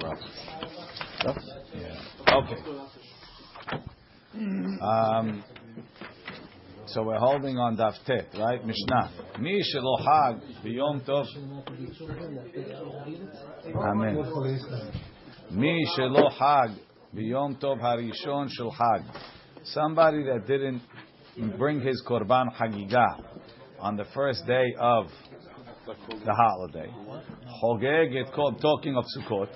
Yeah. Okay. Um, so we're holding on Daf Tet, right? Mishnah. Mi shelo hag biyom tov. Amen. Mi shelo hag biyom tov harishon shel hag. Somebody that didn't bring his korban hagigah on the first day of the holiday. Hogeg et kol, talking of Sukkot.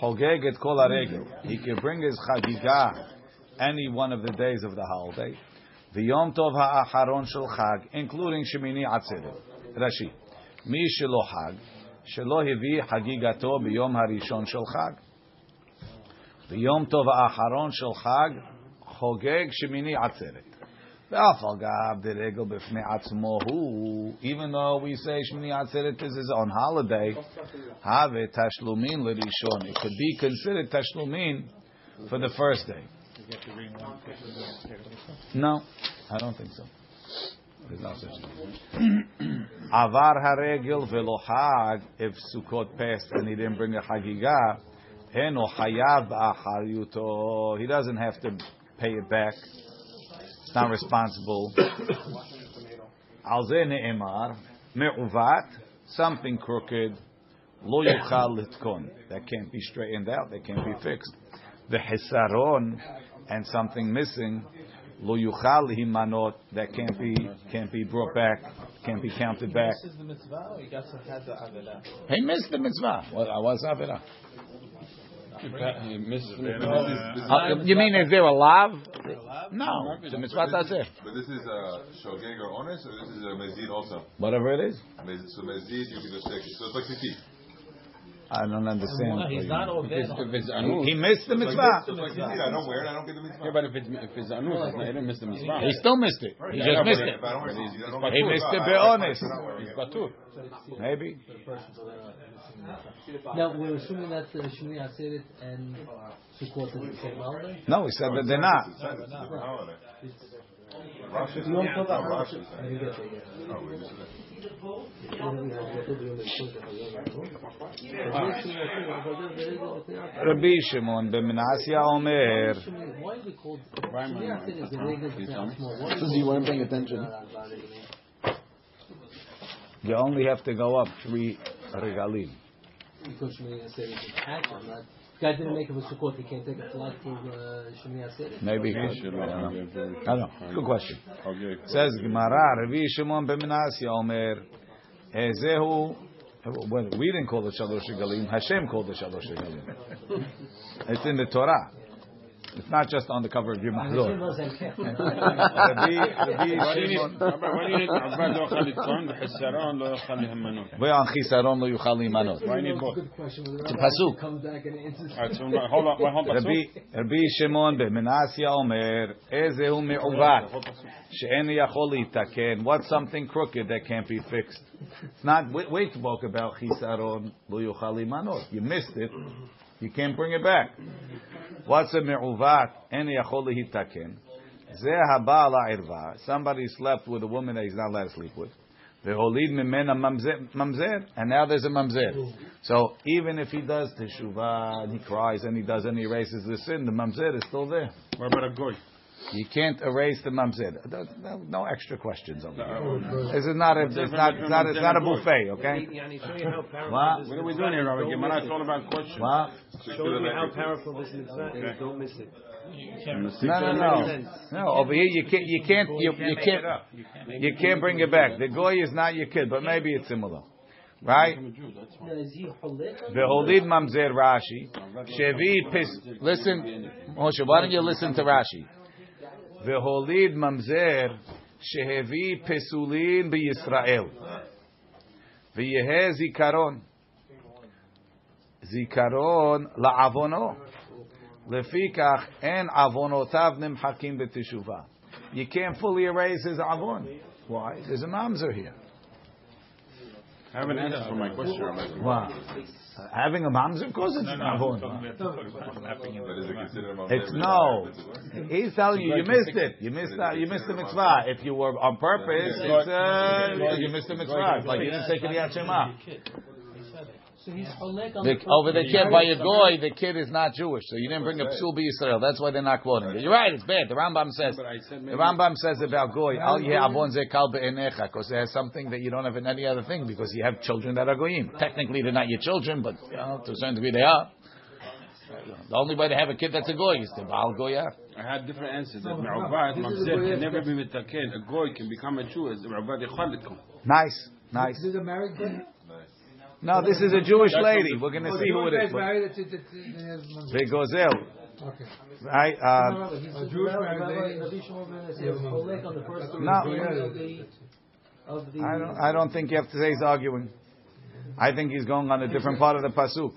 Hogeg et kol haregel. He can bring his chagigah any one of the days of the holiday. V'yom tov ha'acharon shel chag, including Shemini Atzeret. Rashi. Mi shelo hag, shelo hevi hagigato b'yom harishon shel chag. V'yom tov ha'acharon shel chag, chogeg Shemini Atzeret. Even though we say Shmini Atzeret is on holiday. It could be considered tashlumin for the first day. No, I don't think so. Avar hag. If Sukkot passed and he didn't bring a hagigah. He doesn't have to pay it back. It's not responsible. Al ne'emar me'uvat something crooked lo yuchal litkon that can't be straightened out, that can't be fixed. The hisaron and something missing lo yuchal himanot that can't be can't be brought back, can't be counted back. He missed the mitzvah. What was avera? Uh, you mean is there a lav? No, the mitzvah taseh. But this is a shogeg or honest, or this is a mezid also? Whatever it is. So mezid, you can just take it. So it's like fifty. I don't understand. No, he's not over there. If it's anus, He missed the mitzvah. like. I don't wear it. I don't get the mitzvah. yeah, but if it's if it's anus, it's he didn't miss the mitzvah. He still missed it. He just missed it. If I don't wear it, I don't He missed it be honest. I'm not wearing He's it. Maybe. Now we're assuming that uh, Shmini Atzeret and Sukkot is the same holiday. No, he said that they're not. It's a holiday. Yom Tov Tell me? small. Because you weren't paying attention. You only have to go up three regalim. Because Shmini Atzeret is attached. I'm. Guy didn't make it for Sukkot. He can't take a flight for uh, Shmini Atzeret. Maybe. he He should I don't know. very- I don't know. Good question. Okay. Says Gemara, Rabbi Shimon ben Menasya Omer. Ezehu. Well, we didn't call it Shalosh Regalim. Hashem called it Shalosh Regalim. It's in the Torah. It's not just on the cover of your mahalor. We're on chisaron lo yuchal imanot. It's a pasuk. Rabbi Shimon ben-Menasya Omer, Ezehu me'uvat, she'eni yachol litaken. What's something crooked that can't be fixed? It's not, we, to talk about chisaron lo yuchal imanot. You missed it. You can't bring it back. What's a me'uvat? En yachol lehitaken. Zeh haba la somebody slept with a woman that he's not allowed to sleep with. Ve'olid mimena mamzer. And now there's a mamzer. So even if he does teshuvah and he cries and he does and he erases the sin, the mamzer is still there. What about a goy? You can't erase the mamzer. No, no extra questions over here. This is not a, it's not, it's not, it's not a buffet, okay? What? What are we doing here, Rabbi? Gemara, it's all about questions. What? Show me how powerful this mitzvah is. Don't miss it. No, no, no. No, over here you can't, you can't, you, you can't, you can't bring it back. The goy is not your kid, but maybe it's similar. Right? Now, is he cholek? Veholid mamzer Rashi. Shevi pis. Listen, Moshe, why don't you listen to Rashi? Veholid mamzer shehevi pesulin biyisrael. V'yehe zikaron. Zikaron la'avono. Lefikach en avonotav nimhakim b'teshuva. You can't fully erase his avon. Why? There's a mamzer here. I have an answer for my question. Wow. Having a mamzer, of course it's an avon. But is it considered a mamzer? It's no. He's telling you you missed it. You missed that. You missed the mitzvah. If you were on purpose, it's uh, you missed the mitzvah. It's like you didn't say Kriyat Shema. So he's cholek on The, the over the kid by a goy, the kid is not Jewish, so you didn't bring a psul Israel. That's why they're not quoting it. You're right, it's bad. The Rambam says. But I said The Rambam says about goy, al yeh avon ze kal be'enecha, because there's something that you don't have in any other thing, because you have children that are goyim. Technically, they're not your children, but you know, to a certain degree, they are. The only way to have a kid that's a goy is to baal goya. I had different answers. That Me'uvat, Mamzer can never be mitaken. A goy can become a Jew as Me'uvat Yechalikum. Nice, nice. This is a married guy? No, this is a Jewish lady. We're going to see who it is. married, it's, it's, it's, They gozel. okay. Right? Uh, A Jewish married lady. cholek on the first two No. of the of the. I don't. I don't think you have to say he's arguing. I think he's going on a different part of the pasuk.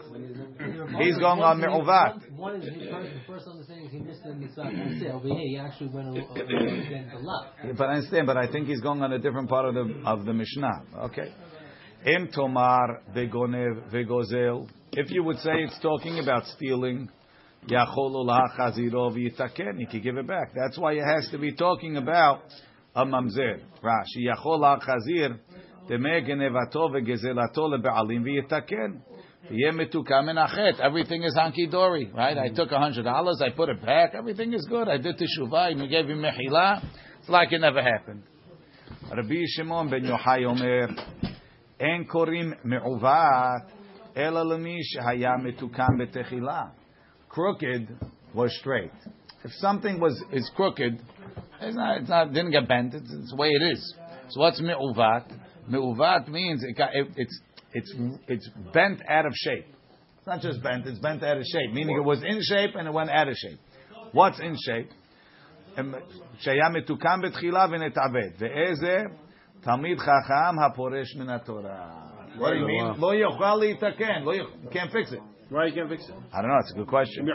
He's going on me'uvat. One is his first, the first understanding he missed the over here, he actually went a little against the left. But I understand. But I think he's going on a different part of the of the Mishnah. Okay. Im tomar vegozel. If you would say it's talking about stealing, yachol chaziro v'yitaken. He could give it back. That's why it has to be talking about a mamzer. Rashi. Everything is hanky dory, right? I took a hundred dollars, I put it back. Everything is good. I did teshuvah. I gave him mechila. It's like it never happened. Rabbi Shimon ben Yochai Omer, אין קוראים מעוות, אלא למי שהיה מתוקן בתחילה. Crooked was straight. If something was is crooked, it's not, it's not didn't get bent. It's, it's the way it is. So what's me'uvat? Me'uvat means it got, it, it's it's it's bent out of shape. It's not just bent; it's bent out of shape. Meaning it was in shape and it went out of shape. What's in shape? שהיה מתוקן בתחילה ונתעבד. ואיזה? what do you mean? Uh, can't fix it. Why you can't fix it? I don't know. It's a good question.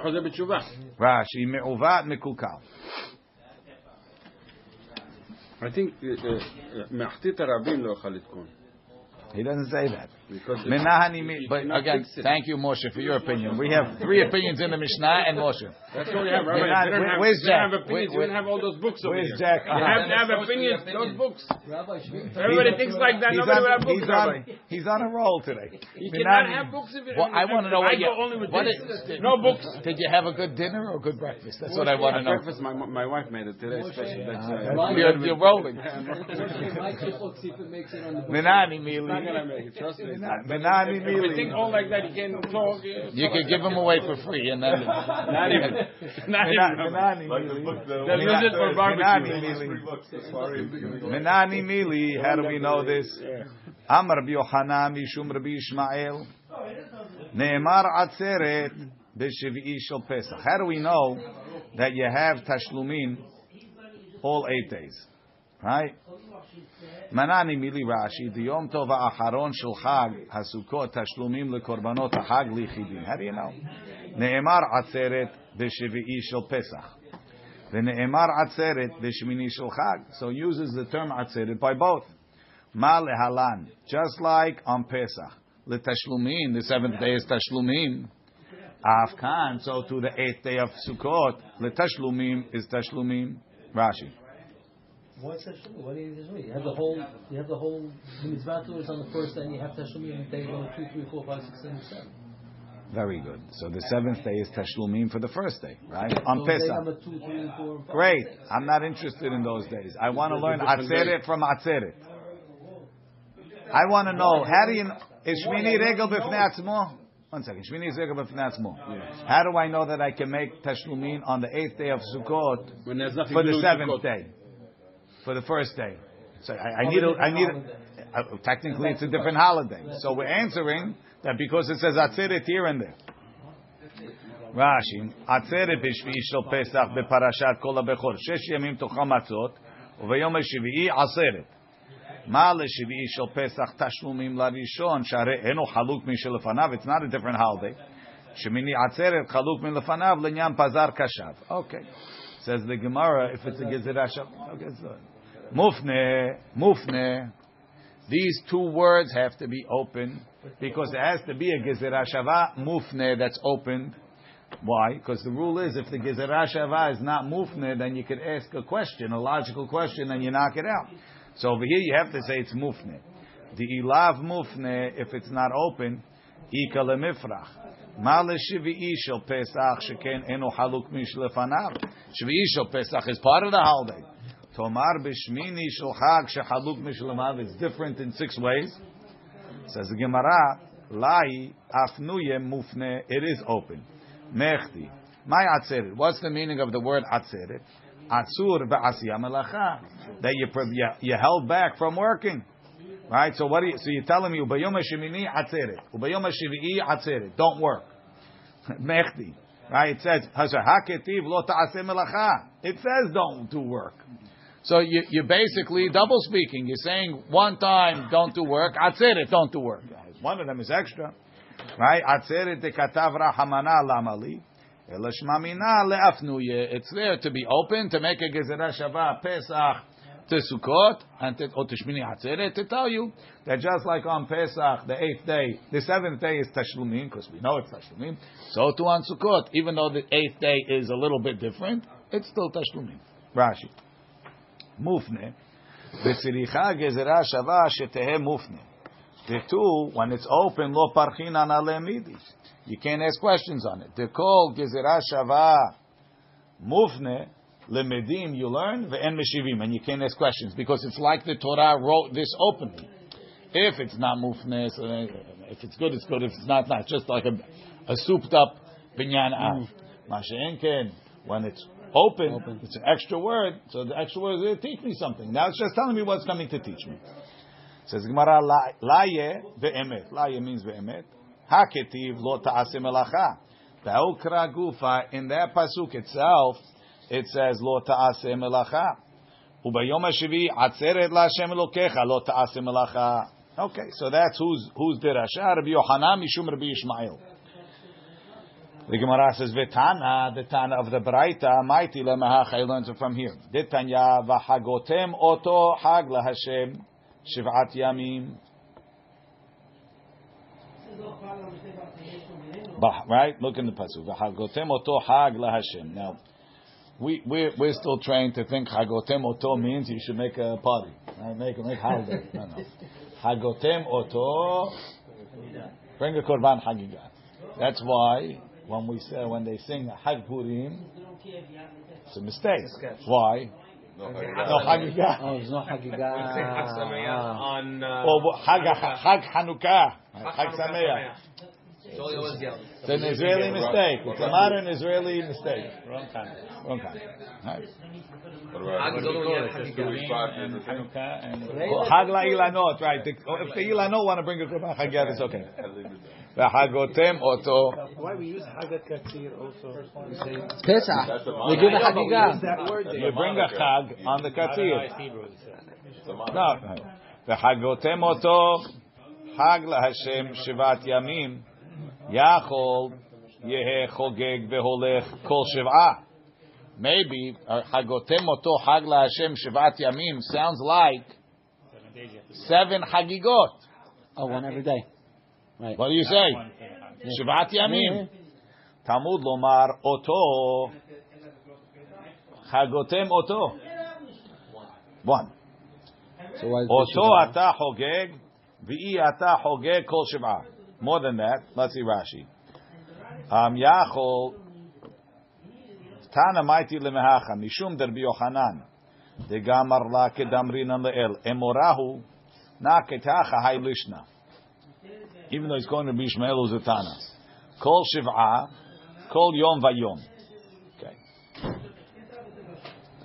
I think uh, uh, He doesn't say that. Because it- Menahani, you mi- but again, thank you, Moshe, for your opinion. We have three opinions in the Mishnah and Moshe. That's all we have, Rabbi. We're not- If we have, where's if we Jack? have opinions, we Where- don't have all those books over where's here. Jack? You have to have Uh-huh. opinions, those books. Rabbi Shmita. Everybody thinks like that. He's Nobody will on, have books, he's, on, he's on a roll today. You cannot Menahani- have books if you Well, I want to know what you, go only with what No books. Did you have a good dinner or a good breakfast? That's what I want to know. Breakfast, my, my wife made it today, special. That's, uh, Right. You're, you're rolling. Mike just looks see if it makes it on the book. Menani It's Mili. gonna make it, trust me. Menani If you think Mili. all like that, you can't talk. You could give them away for free and then. Not even. Not even. Menani Like the Mili. book, the They'll use it for Menani. Mili. Three books, the Sfarim. Menani Mili. How do we know this? Yeah. Amar Rabbi Yochanan Mishum Rabbi Ishmael. Ne'emar Atzeret B'Shiv'i Shel Pesach. How do we know that you have Tashlumin all eight days? Right? Manani Mili Rashi, the Yom Tov Acharon Shel Chag Hasukot Tashlumim LeKorbanot HaChag Lichidim. How do you know? Ne'emar Atzeret B'Shiv'i Shel Pesach. ונאמר עצרת בשמיני של חג. So it uses the term עצרת by both. מה להלן? Just like on Pesach. לתשלומים, the seventh day is תשלומים. אף כאן, so to the eighth day of Sukkot, לתשלומים is תשלומים. Rashi. What's Tashumi? What is Tashumi? You have the whole, you have the whole, the mitzvah Torah is on the first day, and you have Tashumi on day one, two, three, four, five, six, seven, seven. Very good. So the seventh day is Tashlumim for the first day, right? On So day Pesach. number two, three, four, and five, Great. six. I'm not interested in those days. I want to It's a learn different day. Atzeret from Atzeret. I want to know, how do you, know, is Shmini Regel b'fnei atzmo? One second. Shmini is Regel b'fnei atzmo. How do I know that I can make Tashlumin on the eighth day of Sukkot When there's nothing for the seventh day? For the first day. So I, I need a, I need a, uh, technically it's a different holiday. So we're answering that because it says Atzeret here and there. רש"י, עצרת בשביעי של פסח בפרשת כל הבכור, שש ימים תאכל מצות, וביום השביעי עצרת. מה לשביעי של פסח תשלומים לראשון, שהרי אינו חלוק משלפניו, it's not a different holiday. שמיני עצרת חלוק מלפניו לעניין פזר קשב. אוקיי. says the Gemara, if it's a גזירה שם, okay, so. Mufne, mufne. These two words have to be open because there has to be a gezerah shava mufne that's opened. Why? Because the rule is if the gezerah shava is not mufne, then you could ask a question, a logical question, and you knock it out. So over here you have to say it's mufne. The ilav mufne if it's not open, ika lemifrach. Ma leshvi'i Pesach sheken eno haluk mish lefanav. Pesach is part of the holiday. Tomar b'shmini shulchag shehaluk mishlemav. It's different in six ways. Says the Gemara, lai afnuye mufne. It is open. Mechti. My atzeret. What's the meaning of the word atzeret? Atzur ve'asiya melacha. That you, you, you held back from working. Right? So what? Are you, so you're telling me ubayom hashemini atzeret. Ubayom hashivi'i atzeret. Don't work. Mechti. Right? It says, It says don't do work. So you, you're basically double speaking. You're saying one time don't do work, atzeret don't do work. One of them is extra, right? Atzeret dekatav rahamana lamali. It's there to be open to make a gezerah shava pesach to Sukkot and to, oh, or to Shmini Atzeret to tell you that just like on Pesach, the eighth day, the seventh day is Tashlumin because we know it's Tashlumin. So too on Sukkot, even though the eighth day is a little bit different, it's still Tashlumin. Rashi. Mufne. V'tziricha gezerah shava shetehe mufne. The two, when it's open, lo parchinan ale midis. You can't ask questions on it. The call gezerah shava mufne lemedim you learn ve'en meshivim and you can't ask questions because it's like the Torah wrote this openly. If it's not mufne, so if it's good, it's good. If it's not, not just like a, a souped up binyan av. Masha'enken mm. when it's open, open, it's an extra word. So the extra word is going to teach me something. Now it's just telling me what's coming to teach me. Says Gemara, laye ve'emet. Laye means ve'emet. Haketiv lo ta'aseh melacha. Be'okra gufa, in that pasuk itself, it says lo ta'aseh melacha. Ubayom hashivi atzeret la'Hashem elokecha lo ta'aseh melacha. Okay, so that's who's who's the dirasha. Rabbi Yohanan mishum Rabbi Yishmael. The Gemara says Vetana, the Tana of the Braita, mighty lemahach. I learned it from here. Ditanya v'hagotem oto hag laHashem shiv'at yamim. Right? Look in the pasuk. V'hagotem oto hag laHashem. Now, we we're, we're still trained to think hagotem oto means you should make a party, right? Make make holiday. No, no. Hagotem oto, bring a korban hagigah. That's why when we say when they sing Hag Purim, it's a mistake. Why? No, Hagigah. Oh, there's no Hagigah. on. Uh, Or Hag Hag Hanukkah. Hag Sameach. so they always yell. It's an Israeli mistake. It's a modern Israeli mistake. Wrong kind. Wrong kind. Right. What about Hag is only yell Jewish Hagigah. part is the same? Hanukkah and Hag la Ilanot, right? If the Ilanot want to bring a korban Hagigah, it's okay. V'hagotem oto. Why we use Hagat Katsir also? It's Pesach. We do the Hagigah. You bring a Chag on the Katsir. No. V'hagotem oto Chag laHashem Shivat Yamim Yachol Yehe Chogeg Veholech Kol Shiv'ah. Maybe uh, Hagotem oto Chag laHashem Shivat Yamim sounds like seven Hagigot. Oh, one every day. Right. What do you say? שבעת ימים. תלמוד לומר אותו חגותם אותו. One. So why is אותו אתה חוגג, ואי אתה חוגג כל שבעה. More than that, let's see Rashi. Um, יכול, תנא מייטי למהכה, משום דרבי יוחנן, דגמר לה כדמרינן לאל, אמורהו, נא כתכה היי לישנה. Even though he's calling Rabbi Ishmael who's a Tana. כל שבעה, כל יום ויום. Okay.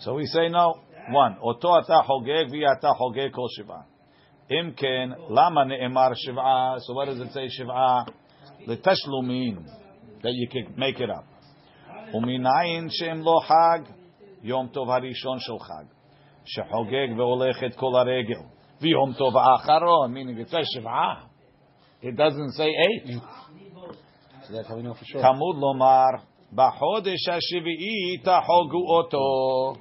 So we say no. One, אותו אתה חוגג ואי אתה חוגג כל שבעה. אם כן, למה נאמר שבעה? So what does it say שבעה? לתשלומים, that you can make it up. ומנין שהם לא חג? יום טוב הראשון של חג, שחוגג והולך את כל הרגל. ויום טוב האחרון, meaning it says שבעה. It doesn't say eight. So that's how we know for sure. Tamud lomar b'chodesh hashivii tahogu oto.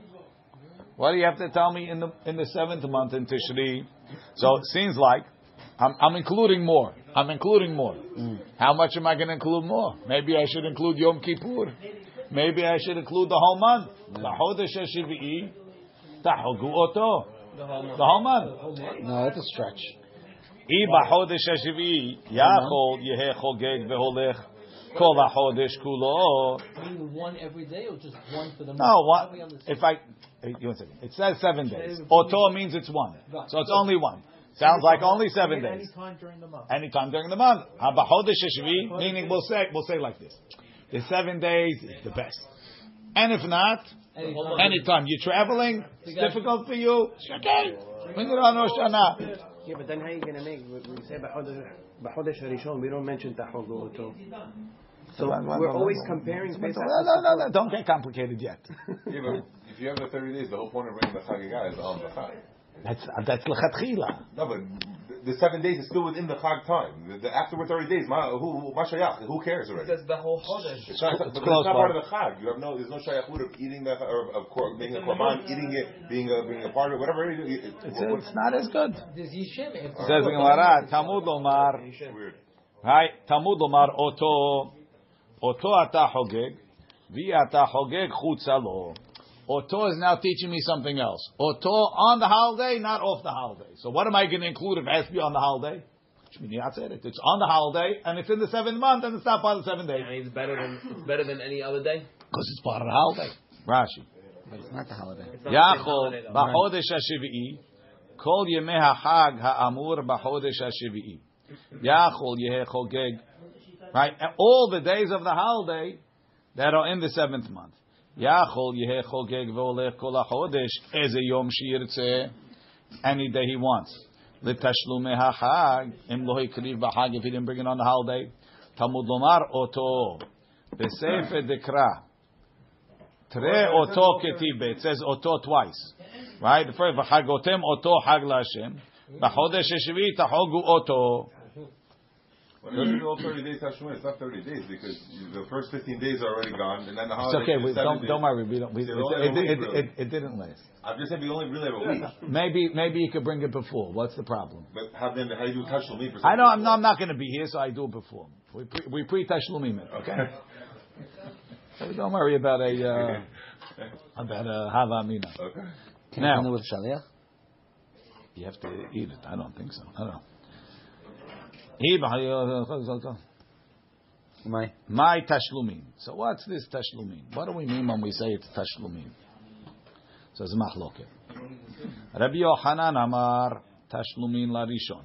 What do you have to tell me in the in the seventh month in Tishri? So it seems like I'm, I'm including more. I'm including more. Mm. How much am I going to include more? Maybe I should include Yom Kippur. Maybe I should include the whole month. B'chodesh. The whole month. No, that's a stretch. אי בחודש השביעי יכול יהא חוגג והולך כל החודש כולו. Meaning one every day or just one for the month? No, How what, do we understand? if I, hey, you want to say, it says seven days. Oto means it's one. So it's only one. Sounds like only seven days. Anytime during the month. Anytime during the month. Habachodesh Shvi, meaning we'll say we'll say like this: the seven days is the best, and if not, Anytime. anytime you're traveling, it's difficult for you. it's Okay, bring it on Rosh Hashanah. Yeah, but then how are you gonna make? We we say b'chodesh b'chodesh harishon. We don't mention tahog oto. So we're always comparing Pesach. No, no, no, no, don't get complicated yet. Yeah, but if you have the 30 days, the whole point of bringing the Chagiga is on the Chag. That's uh, that's lechatchila. No, but the, the seven days is still within the Chag time. The, the, after 30 days, ma, who, who, ma shayach, who cares already? Because the whole Chodesh. It's not, It's but close, it's not part of the chag. You have no, there's no shayachut of eating the, or of kor, being a korban, eating it, uh, being a, being a part of it, whatever. It, it, It's, what- it's not as good. There's Yishem. If Says in Gemara, Talmud Lomar, what's weird. Hi, Talmud Lomar, Oto, Oto ata hogeg, vi ata hogeg chutza lo. Oto is now teaching me something else. Oto on the holiday, not off the holiday. So what am I going to include if it has to be on the holiday? Shmini Atzeret. It's on the holiday, and it's in the seventh month, and it's not part of the seventh day. And it's better than it's better than any other day. Because it's part of the holiday. Rashi. But it's not the holiday. It's not the same Yachol holiday, b'chodesh hashvi'i kol yemei hachag ha'amur b'chodesh hashvi'i Yachol yeheh chogeg right all the days of the holiday that are in the seventh month Yachol yeheh chogeg kol hachodesh eze yom shirtzeh any day he wants l'tashlumei hachag im lo hikriv b'chag if he didn't bring it on the holiday Talmud lomar oto b'sefer dekra Tre oto ketibe. It says oto twice. Right? The first, v'chagotem oto hag la'Hashem. B'chodesh hashvi tahogu oto. When you do all 30 days Tashlumin, it's not 30 days because the first 15 days are already gone, and then the It's holiday. okay. We, don't, days. don't worry. We don't, we, They it, only have a it, week, it, really. it, it didn't last. I'm just saying we only really have a week. Maybe, maybe you could bring it before. What's the problem? But how then how do you do Tashlumin for I know I'm, something no, I'm not going to be here, so I do it before. We pre, we pre tashlumim it. Okay. So don't worry about a uh, about a hava mina. Okay. Can Now- I with shaliach? You have to eat it. I don't think so. I don't know. He- uh, uh, uh, My My tashlumin. So what's this tashlumin? What do we mean when we say it's tashlumin? So it's machloket. Rabbi Yochanan Amar tashlumin larishon.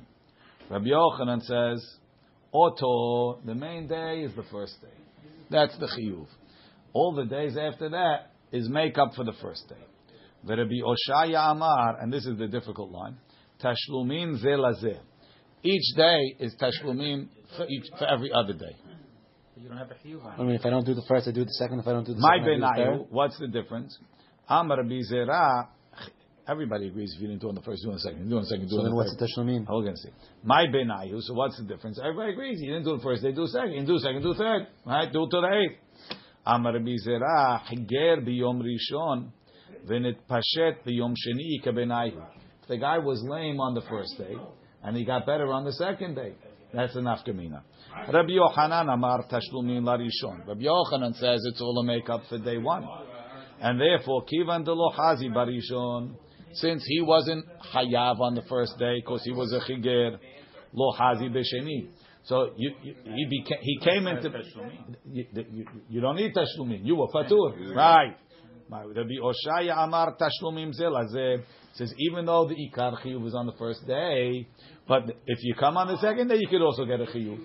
Rabbi Yochanan says, Oto, the main day is the first day. That's the chiyuv. All the days after that is make up for the first day. Rabbi Oshaya Amar, and this is the difficult line, tashlumin ze lazeh. Each day is tashlumin for, each, for every other day. You don't have a chiyuv I mean, if I don't do the first, I do the second. If I don't do the My second, I do the benayu, third. what's the difference? Amar Bizera, everybody agrees if you didn't do it on the first, do it on the second, do it on the second, do it So on then what's third. the tashlumin? Hold on a second. My benayu, so what's the difference? Everybody agrees. You didn't do the first, they do the second. You didn't do the second, do the third. Right? Do it to the eighth. Amar Bizera, Higer biyom rishon, v'nit pashet biyom sheni kabenayu. If the guy was lame on the first day, and he got better on the second day, that's an afkamina. Rabbi Yochanan Amar Tashlumin Larishon. Rabbi Yochanan says it's all a makeup for day one. And therefore, Kivan de Lohazi Barishon, since he wasn't Hayav on the first day, because he was a Chiger, Lohazi Besheni. So you, you, he, became, he came into. You, you, you don't need Tashlumin. You were Fatur. Right. Rabbi Oshaya Amar Tashlumim Zelazeh says even though the Ikar Chiyuv was on the first day, but if you come on the second day, you could also get a Chiyuv.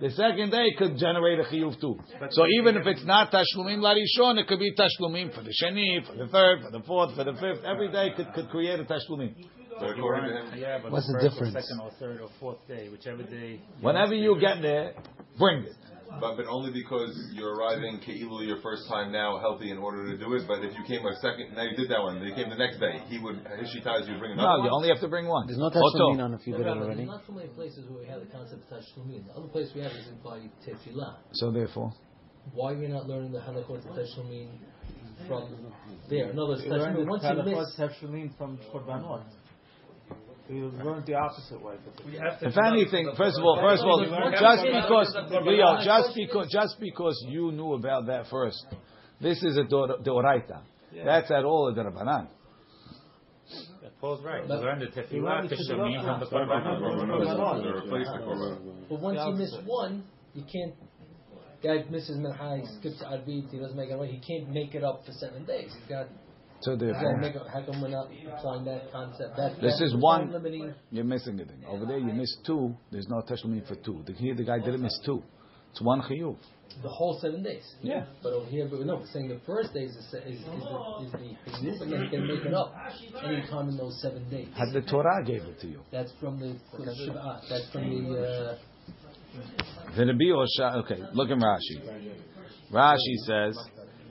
The second day could generate a chiyuv too. So even if it's not tashlumin larishon, it could be tashlumin for the sheni, for the third, for the fourth, for the fifth. Every day could, could create a tashlumin. So according to him, Yeah, but What's the first difference? second or third or fourth day, whichever day. Whenever you get there, bring it. But, but only because you're arriving Keilu your first time now healthy in order to do it. But if you came a second, now you did that one, then you came the next day, he would his shita is you bring another No, one. you only have to bring one. There's no tashlumin on if you did it no, no, already. Not so many places where we have the concept of Tashlumin. The other place we have is in by Tefillah. So therefore, Why are we not learning the halachot of Tashlumin from there? In other words, the Tashlumin, once you miss, Talachot Tefshalim from Korbanot. We learned the opposite way. if anything, first of all, first of all, just because Leo, just because just because you knew about that first, this is a dor- deoraita. That's at all a derabanan. Paul's right. But- We the tefillah, He teshumim, and the They korbanot. replace the korban. But once you miss one, you can't. Guy misses mincha, he skips arvit, he doesn't make it right. He can't make it up for seven days. He's got. So He's to therefore, make how come we're not applying that concept? That, This is one- limiting. you're missing a thing. Over there, you missed two. There's no teshlumin for two. The- Here, the guy didn't miss two. It's one chiyuv. The whole seven days. Yeah. But over here, but no, we're saying the first day is the, is, is the, is the chiyuv, and he can make it up any time in those seven days. Had the Torah gave it to you. That's from the, from the Shabbat. That's from the. Uh, Okay, look at Rashi. Rashi says,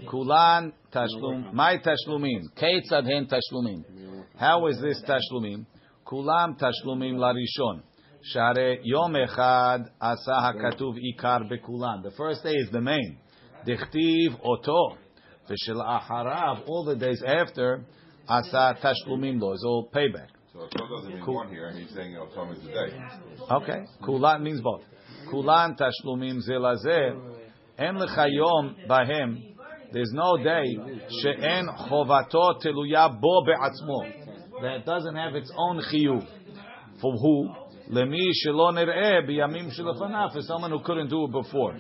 "Kulan tashlum, my tashlumim, keitzad hen tashlumim." How is this tashlumim? Kulam tashlumim larishon. Share yom echad asa hakatuv ikar bekulan. The first day is the main. Dichtiv oto. V'shel acharav, all the days after, asa tashlumim lo. It's all payback. So if doesn't mean Cool. one here, and he's saying El Tom is the day. Okay. Kulan means both. Kulan tashlumim zelazeh. En lechayom bahem. There's no day she'en chovato teluya bo be'atzmo. That doesn't have its own chiyuv. For who? Lemi shelo nir'eh biyamim shelafanav. For someone who couldn't do it before.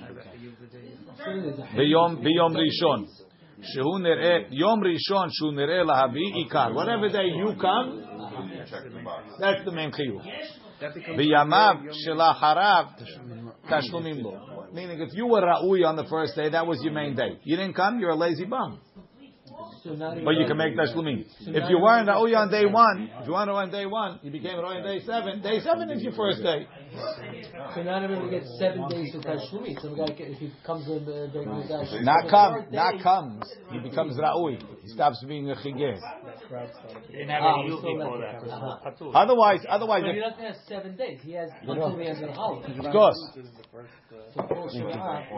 Biyom biyom rishon. Lahavi ikar. Whatever day you come, that's the main chiyuv. Biyamav shelacharav tashlumim. Meaning, if you were ra'ui on the first day, that was your main day. You didn't come, you're a lazy bum. So But you can make tashlumim. If you weren't ra'ui on day one, if you weren't ra'ui on day one, you became ra'ui on day seven. Day seven is your first day. So not everyone gets seven days for Tashlumi. Some guy, if he comes with the regular guy, Not come, not comes. He becomes ra'ui. He stops being a chigeh. They didn't have Ah, any we youth still before like that. it. Uh-huh. Otherwise, otherwise, But he doesn't have seven days. He has until the end of the holiday. of course. Kol Shabbat,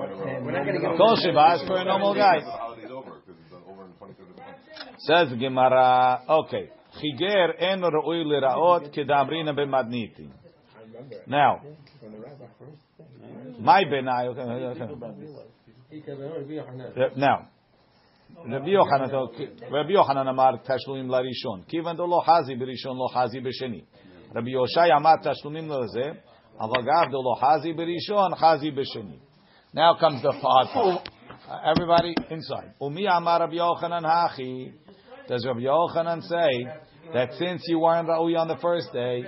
We're not going to get Kol Shiva is for a normal guy. Says Gemara, okay. Chiger en ra'ui lira'ot kedamrina b'madniti. Now, my benai, okay, Now, Rabbi Yochanan, Rabbi Yochanan larishon. Kivan do lo hazi berishon lo hazi b'sheni. Rabbi Oshaya amar tashlumin leze. Aval gav do lo hazi berishon hazi b'sheni. Now comes the hard part. Uh, Everybody inside. Umi amar Rabbi Yochanan hachi. Does Rabbi Yochanan say that since you weren't ra'ui on the first day,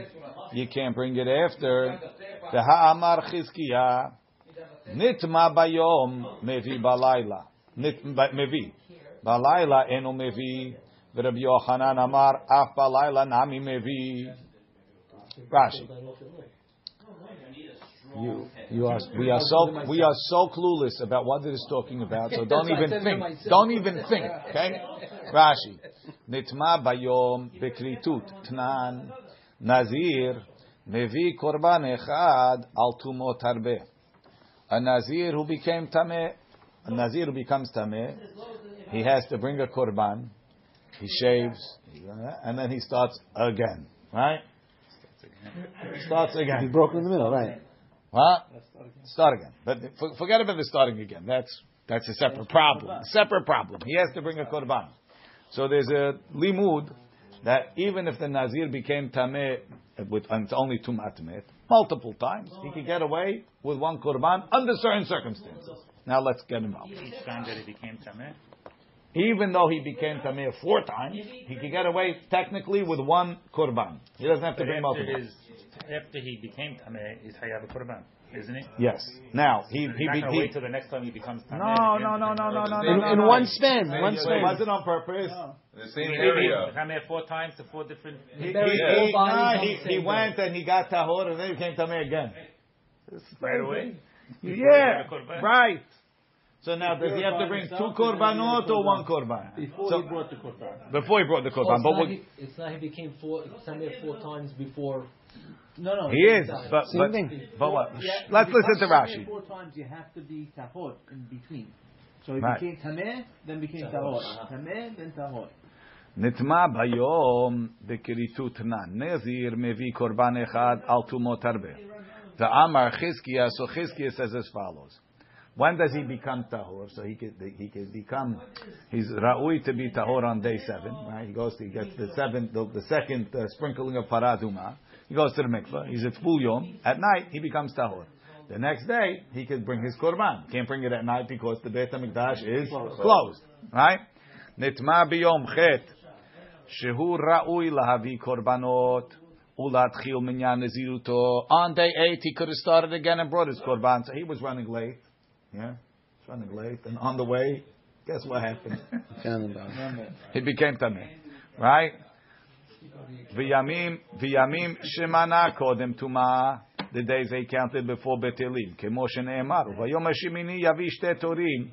you can't bring it after? The ha'amar chizkiyah. Nitma bayom mevi balayla. Mevi. Balayla eno mevi. Rabbi Yochanan amar af balayla nami mevi. Rashi. You, you are, we are so, we are so clueless about what it is talking about. So don't even think. Don't even think. Okay. Rashi. Nitma bayom bekritut tnan nazir mevi korban echad al tumot harbe. A nazir who became tameh, a nazir who becomes tameh, he has to bring a korban. He shaves, and then he starts again. Right? Starts again. He again. broke in the middle, right? What? Start again. But forget about the starting again. That's that's a separate problem. A Separate problem. He has to bring a korban. So there's a limud that even if the nazir became tameh with and it's only two matmet multiple times, he could get away with one korban under certain circumstances. Now let's get him out. Each time that he became tameh. Even though he became tameh four times, he could get away technically with one korban. He doesn't have to But bring after multiple. His, after he became tameh, he's hayav a korban, isn't he? Yes. Now he He's he, not he, he wait till the next time he becomes tameh. No, no, no, no, no, no, no, in, no, in no. one spin, one spin. Was it on purpose. In the same He area. became tameh four times to four different. He, he, buried he, four nah, he, he went and he got tahor and then he came to me again. Right away. Yeah, Before he got a korban. right. So now does he have to bring two korbanot or one korban? Before So- he brought the korban. Before he brought the Oh, korban, it's, but not he, it's not he became four, Tameh four times before. No, no. he is, but Same but, thing. but what? Yeah, Let's if listen to you come Rashi. Four times you have to be tahor in between. So he Right. became tameh, then became tahor. Tameh, then tahor. נטמע ביום בכריתות תנן. נזיר מביא קורבן אחד על תומות הרבה. ואמר חזקיה, so Chizkiah says as follows. When does he become tahor? So he could he could become he's ra'ui to be tahor on day seven, right? He goes to, he gets the seventh the, the second uh, sprinkling of paraduma. He goes to the mikveh. He's at full yom. At night he becomes tahor. The next day he could bring his korban. Can't bring it at night because the Beit Hamikdash is closed, right? Nitma biyom chet shehu ra'ui lahavi korbanot. Ulatchil minyan neziruto. On day eight, he could have started again and brought his korban. So he was running late. Yeah, he's running late, and on the way, guess what happened? he became tameh, right? V'yamim v'yamim shemana kodem tuma. The days they counted before betelim. Kemo shene'emar. V'yom hashemini yavi shte torim.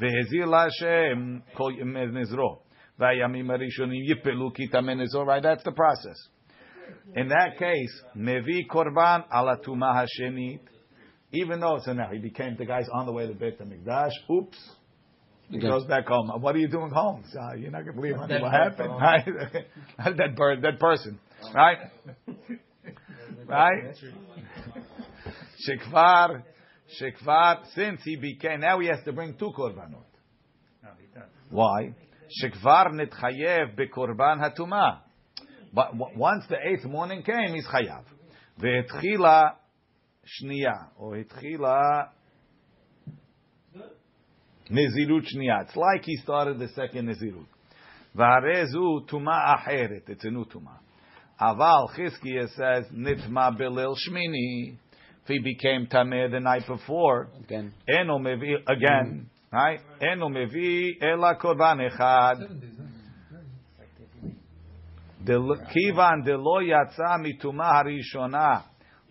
La'Hashem kol nizro. V'yamim harishonim yipelu ki tameh nizro. Right, that's the process. In that case, mevi korban ala tuma hashemit. Even though so now he became the guy's on the way to Beit Hamikdash. Oops. He goes back home. What are you doing home? So, ah, you're not gonna believe honey, what happened, right? that bird, that person, right? right? Shekvar, Shekvar. Since he became, now he has to bring two korbanot. Why? Shekvar nitchayev bekorban hatuma. But w- once the eighth morning came, he's chayav. Ve'etchila shniya or etchila nezirut shniya. It's like he started the second nezirut. V'harezu tuma acheret. It's a new tuma. Aval Chizkiah says nitma belil shmini. If he became tameh the night before, Again. eno mevi again, right? Eno mevi ela korban echad. Del- כיוון דלא יצא מטומאה הראשונה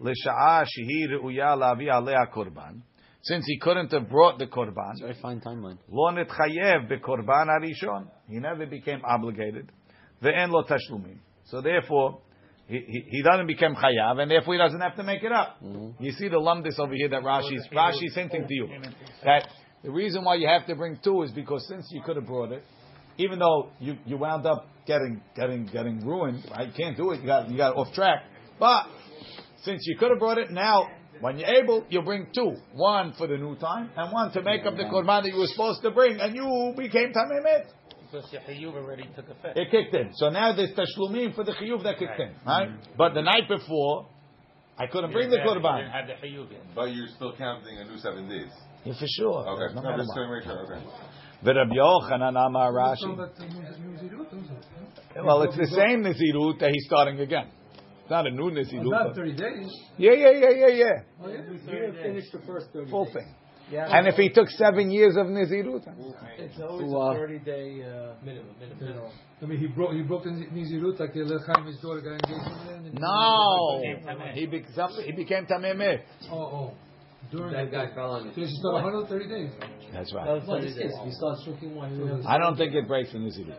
לשעה שהיא ראויה להביא עליה קורבן, since he couldn't have brought the korban. It's a very fine timeline. Lo netchayev bekorban arishon. He never became obligated. Ve'en lo tashlumim. So therefore, he, he, he, doesn't become chayav, and therefore he doesn't have to make it up. Mm-hmm. You see the lumdis over here that Rashi's Rashi's hinting to you that the reason why you have to bring two is because since you could have brought it, even though you, you wound up getting getting getting ruined, I right? can't do it. You got you got off track, but since you could have brought it now when you're able, you bring two. One for the new time, and one to make up the korban that you were supposed to bring, and you became tamemet. Because your chiyuv already took effect. It kicked in. So now there's tashlumim for the chiyuv that kicked in, right? Mm-hmm. But the night before, I couldn't bring the korban. have the chiyuv yet. But you're still counting a new seven days. Yeah, for sure. Okay. No No, just what. trying to make sure. Okay. V'Rabbi Yochanan Amar Rashi. Well, it's the same Nazirut that he's starting again not a newness. Well, oh, not thirty days. Yeah, yeah, yeah, yeah, yeah. Oh, yeah. Didn't finish the first thirty. Full days. thing. Yeah. And if he took seven years of Nizirut, it's always so, uh, a 30 day uh, minimum, minimum. I mean, he broke, he broke the Nizirut like the Lechaim, his daughter got engaged. No! He became, he became Tamemeh. Oh, oh. During that guy fell on it. He she started 130 days. That's right. That was 30 days. He starts drinking wine. I don't think it breaks the Nizirut.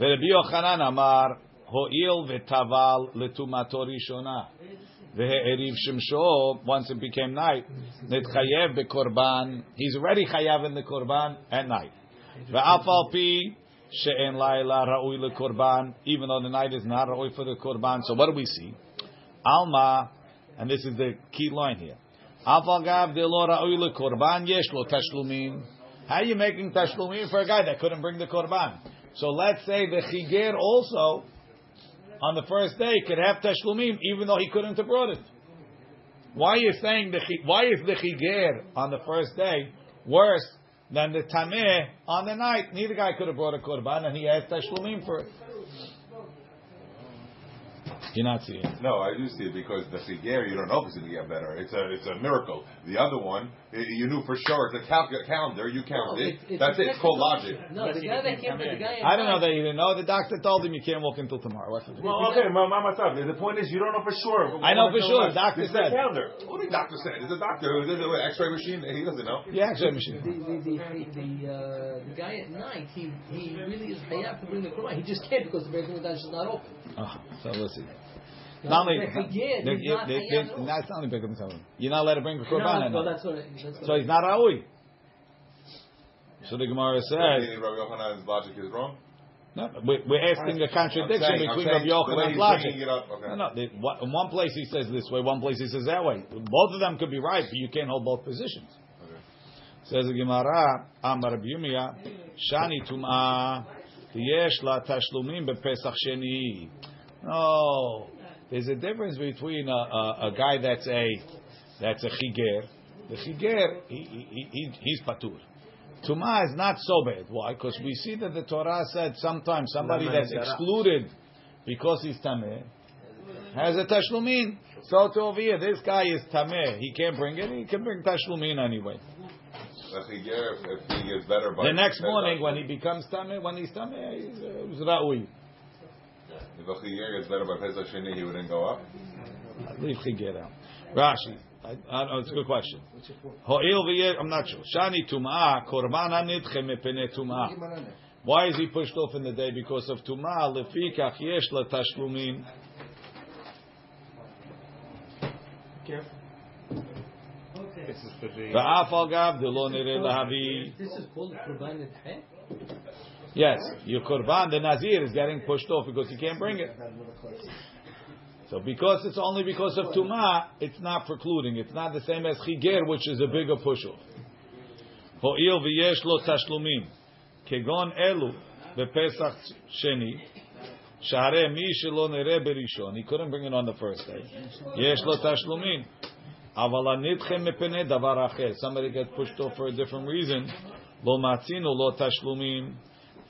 Rabbi Yochanan Amar. Ho'il v'taval letumato rishona. Ve'eriv shimsho, once it became night, netchayev bekorban, he's already chayav in the korban at night. Ve'afal pi she'en laila ra'ui lekorban, even though the night is not ra'ui for the korban. So what do we see? Alma, and this is the key line here. Afal gav de'lo ra'ui lekorban yesh lo tashlumin. How are you making tashlumin for a guy that couldn't bring the korban? So let's say the chiger also on the first day could have tashlumim even though he couldn't have brought it. Why you saying the why is the chiger on the first day worse than the tameh on the night? Neither guy could have brought a korban and he has tashlumim for it. You're not seeing. it. No, I do see it because the Chiger, you don't know if it's going to get better. It's a it's a miracle. The other one, i- you knew for sure. It's a cal- calendar. You counted. That's it. It's called logic. No, the guy that came the guy. I don't know that you didn't know. The doctor told him you can't walk until tomorrow. What's the? Well, okay, my, my, my The point is, you don't know for sure. I know for sure. The Doctor This is the said. calendar. What did the doctor say? There's a doctor. There's an X-ray machine. He doesn't know. Yeah, actually, machine. The the the, the, uh, the guy at night, he he really is hayab to bring the korban. He just can't because the Beit Hamikdash is not open. Oh, so let's see. No, Not only, the Chiger, the- he's not the- the- hayab at all. that's not only Beckham Salman. You're not allowed to bring a No, korban. no, at that's what. it- That's what So he's not Raui. So the Gemara says, Meaning Rabbi Yochanan's logic is wrong. no, we're, we're asking a contradiction saying- between Rabbi the way Yochanan's he's logic. bringing it okay. No, no. the- what- in one place he says this way, one place he says that way. Both of them could be right, but you can't hold both positions. Says the Gemara, Amar Rabbi Shani Tum'ah, Yesh La Tashlumim Bepesach Sheni. No, there's a difference between a, a, a guy that's a that's a chiger. The chiger, he, he, he, he's patur. Tumah is not so bad. Why? Because we see that the Torah said sometimes somebody that's excluded because he's tameh has a tashlumin. So to over here, this guy is tameh. He can't bring it. He can bring tashlumin anyway. If he gets- if he gets better by The next morning, when he becomes tameh, when he's tameh, he's, uh, he's ra'ui. If a chiger gets better by Pesach Sheni, he wouldn't go up. Leave chiger out. Rashi. I, I, oh, it's a good question. Ho'il v'yeh, I'm not sure. Shani tum'ah, korban hanidche mepene tum'ah. Why is he pushed off in the day? Because of tum'ah, lefikach yesh la tashlumin. This is for the. Al gav delo nere lahavi. This is called Kurban Nidche? Yes, your korban, the nazir, is getting pushed off because he can't bring it. So because it's only because of tumah, it's not precluding. It's not the same as chiger, which is a bigger push off. Ho'il v'yesh lo tashlumim. Kegon elu bepesach sheni. Share mi shelo nere berishon. He couldn't bring it on the first day. Yesh lo tashlumim. Aval anitchem mepene davar acher. Somebody gets pushed off for a different reason. Matzino lo tashlumim.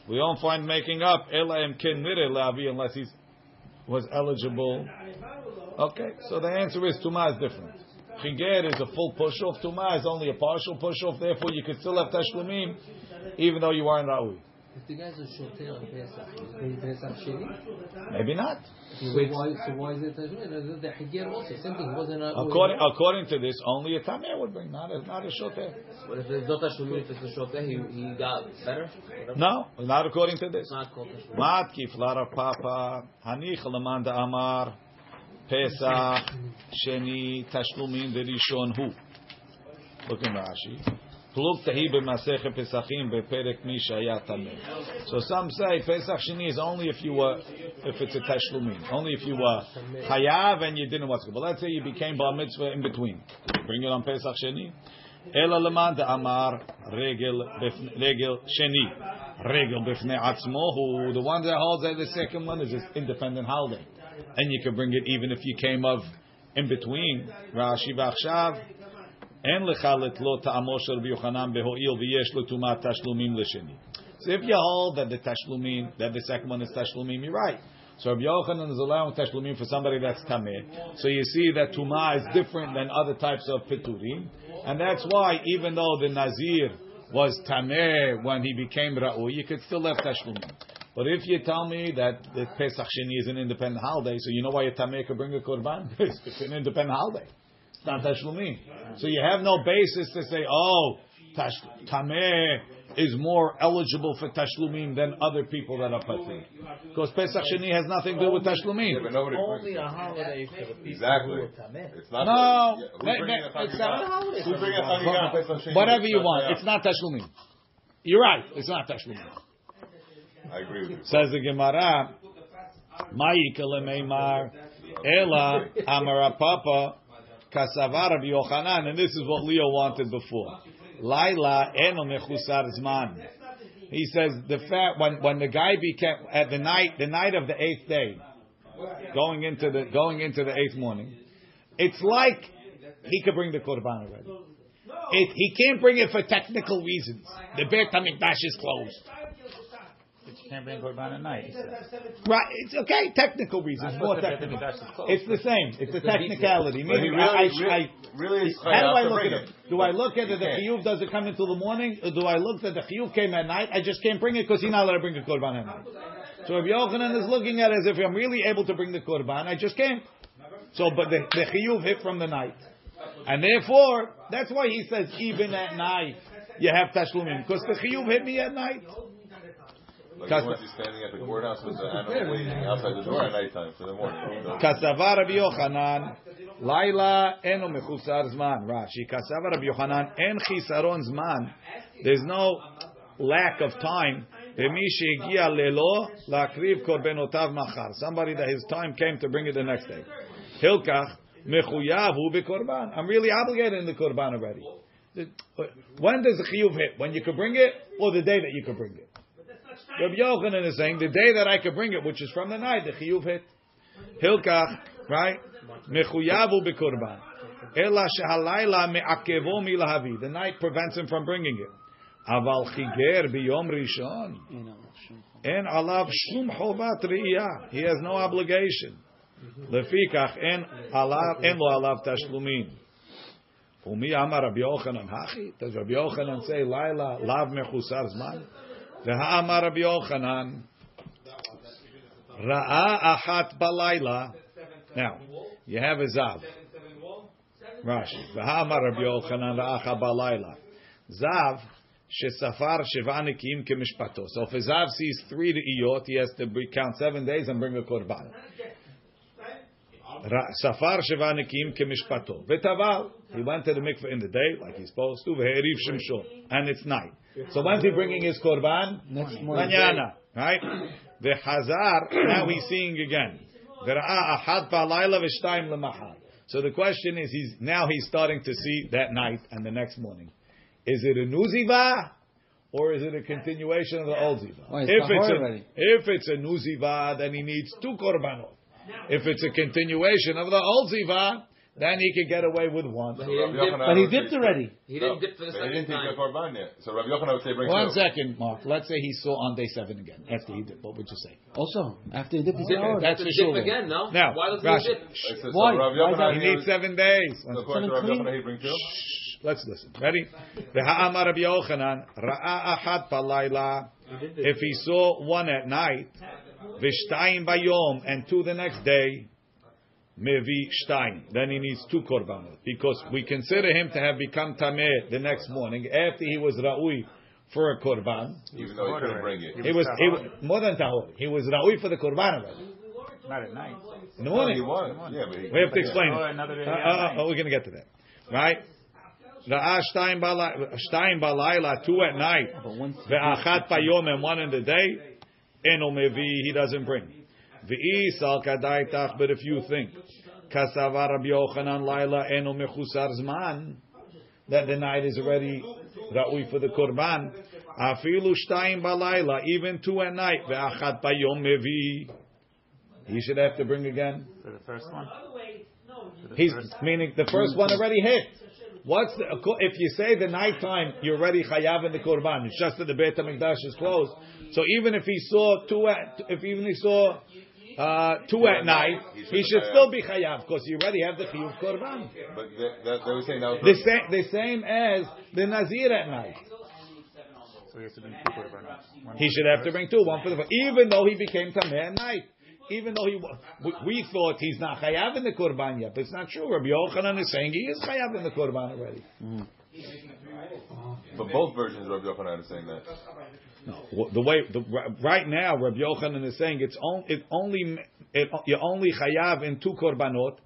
We don't find making up ela em ken nire lavi unless he was eligible. Okay, so the answer is tuma is different. Chiger is a full push off. Tuma is only a partial push off. Therefore, you could still have tashlumim even though you aren't raui. If the guy's a shoter on Pesach, is he Pesach Sheni? Maybe not. So why, so why is it Tashlumin? The chiger also, same thing, wasn't a... According, according to this, only a tameh would bring, not a not a shoter. But if it's not Tashlumin, if it's a shoter, he, he got better? Whatever. No, not according to this. It's not called Tashlumin. Matkif lara papa hanich lemanda amar Pesach sheni tashlumin derishon hu. Look in Rashi. So some say Pesach sheni is only if you were if it's a tashlumin, only if you were chayav and you didn't what's good. But let's say you became bar mitzvah in between. Bring it on Pesach sheni. Lemanda amar regel bef- regel sheni. Regel b'fnei atzmohu. The one that holds that the second one is an independent holiday, and you can bring it even if you came of in between. Rashi v'achshav. En lecha letlo ta'amo shel Rabbi Yochanan beho'il v'yesh l'tumat tashlumim l'sheni. So if you hold that the tashlumim, that the second one is tashlumim, you're right. So Rabbi Yochanan is allowing tashlumim for somebody that's tameh. So you see that tuma is different than other types of piturim, and that's why even though the nazir was tameh when he became ra'u, you could still have tashlumim. But if you tell me that the Pesach Sheni is an independent holiday, so you know why a tameh could bring a korban? it's an independent holiday. It's not tashlumim. So you have no basis to say, oh, tash, tameh is more eligible for tashlumim than other people that are patur. Because Pesach Sheni has nothing to do with Yeah, tashlumim. but Only a holiday for the people Exactly. who are tameh. It's not. No. Yeah, Ma- bringing ma- a it's not a holiday. Who's bringing a Chagiga on Pesach Sheni? Whatever you want, it's not tashlumim. You're right, it's not tashlumim. I agree with you. Says the Gemara, Ma'ika lemeimar, Ela amara papa, kasavar Rabbi Yochanan, and this is what Leo wanted before. Laila eno mechusar zman. He says the fact when when the guy became at the night the night of the eighth day, going into the going into the eighth morning, it's like he could bring the korban already. It, he can't bring it for technical reasons. The Beit Hamikdash is closed. But you can't bring korban at night. Right, it's okay. Technical reasons, more what the technical. Beit Hamikdash is closed. It's the same. It's, the the technicality. But he Meaning, I, really, I, I, really, really is how do I look at it? Do I look at it? The can't. chiyuv does it come until the morning? Or do I look that the chiyuv came at night? I just can't bring it because he's not allowed to bring the korban at night. So if Yochanan is looking at it as if I'm really able to bring the korban, I just can't. So, but the, the chiyuv hit from the night, and therefore that's why he says even at night you have tashlumim because the chiyuv hit me at night. Like Kas- once standing at the courthouse with the animal waiting outside the door at nighttime for the morning. Kasava Rabbi Yochanan, Laila eno mechusar zman. Rashi, Kasava Rabbi Yochanan, en chisaron zman. There's no lack of time. B'mi shegiya lelo lakriv korbenotav machar. Somebody that his time came to bring it the next day. Hilkach mechuyav hu bekorban. I'm really obligated in the korban already. Uh, when does the chiyuv hit? When you could bring it, or the day that you could bring it? Rabbi Yochanan is saying the day that I could bring it, which is from the night, the chiyuv hit. Hilkach, right? Mechuyavu bekurban. Ela shehalayla me'akevo milahavi. The night prevents him from bringing it. Aval chiger biyom rishon. En alav shum chovat riyah. He has no obligation. Lefikach en alav en lo alav tashlumin. Umi amar Rabbi Yochanan hachi. Does Rabbi Yochanan say laila lav mechusar zman? Ve'amar Rabbi Yochanan ra'a achat balayla. Now you have a zav. Rashi. Ve'amar Rabbi Yochanan ra'a achat balayla. Zav shesafar sheva nikim kemishpato. So if a zav sees three iyot, he has to count seven days and bring a korban. Safar sheva nikim kemishpato. V'taval. He went to the mikveh in the day, like he's supposed to. Ve'eriv shemsho. And it's night. So when's he bringing his korban? Next morning. Mañana. Right? Ve'chazar. Now he's seeing again. Ve'ra'a ahad ba'layla v'shtayim lemachar. So the question is, he's now he's starting to see that night and the next morning. Is it a new ziva or is it a continuation of the old ziva? Oh, it's if it's a, already. if it's a new ziva, then he needs two korbanot. If it's a continuation of the old ziva, then he could get away with one. But he didn't dip. But he dipped already. He didn't dip for the But he second didn't take time. the korban yet. So Rabbi Yochanan would say bring One two. second, Mark. Let's say he saw on day seven again after he did. What would you say? Also, after he dipped his Dip, hour. That's to for dip sure. again, no? Now, Why doesn't Rashi. he dip? It Why? So Rabbi Why Yochanan, He he needs seven days. So according to Rabbi? Yochanan, he bring two. Let's listen. Ready? V'ha'amar Rabbi Yochanan, ra'a achat palayla. If he saw one at night, v'shtayim bayom, and two the next day, mevi shtayim. Then he needs two korbanot. Because we consider him to have become tameh the next morning, after he was ra'ui for a korban. Even though he couldn't bring it. He was, he was more than tahor. He was ra'ui for the korban already. Not at night. In the No, morning. he was. Yeah, but he, We have to explain Oh, it. Uh, uh, uh, we're going to get to that. Right? Ra'ah shtayim balay- shtayim balayla, two at night. Ve'achat bayom, and one in the day. Eno mevi, he doesn't bring. Ve'i sal kadaitach, but if you think, kasavar Rabbi Yochanan laila eno mechusar zman, that the night is already ra'ui for the korban, afilu shtayim balayla, even two at night, ve'achat bayom mevi, he should have to bring again. For the first one. He's meaning the first one already hit. What's the, if you say the nighttime you're already chayav in the korban? It's just that the Beit Hamikdash is closed. So even if he saw two if even he saw uh, two at night, he should still be chayav because you already have the chiyuv korban. but they, they, they were saying that The same, the same as the nazir at night. So he has to bring two korbanos. He should have to bring two, one for the even though he became tameh at night. Even though he, we, we thought he's not chayav in the korban yet, but it's not true. Rabbi Yochanan is saying he is chayav in the korban already. But both versions of Rabbi Yochanan are saying that. No, the way the, right now, Rabbi Yochanan is saying it's on, it only it, you only chayav in two korbanot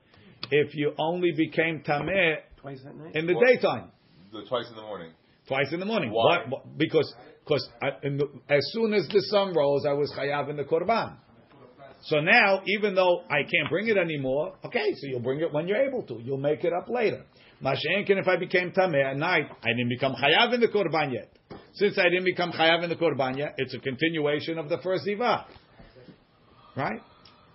if you only became tameh Twice at night. in the What? daytime, The twice in the morning. twice in the morning. Why? What- what- because because as soon as the sun rose, I was chayav in the korban. So now, even though I can't bring it anymore, okay, so you'll bring it when you're able to. You'll make it up later. Mashenkin, if I became tameh at night, I didn't become chayav in the korban yet. Since I didn't become chayav in the korban yet, it's a continuation of the first ziva, right?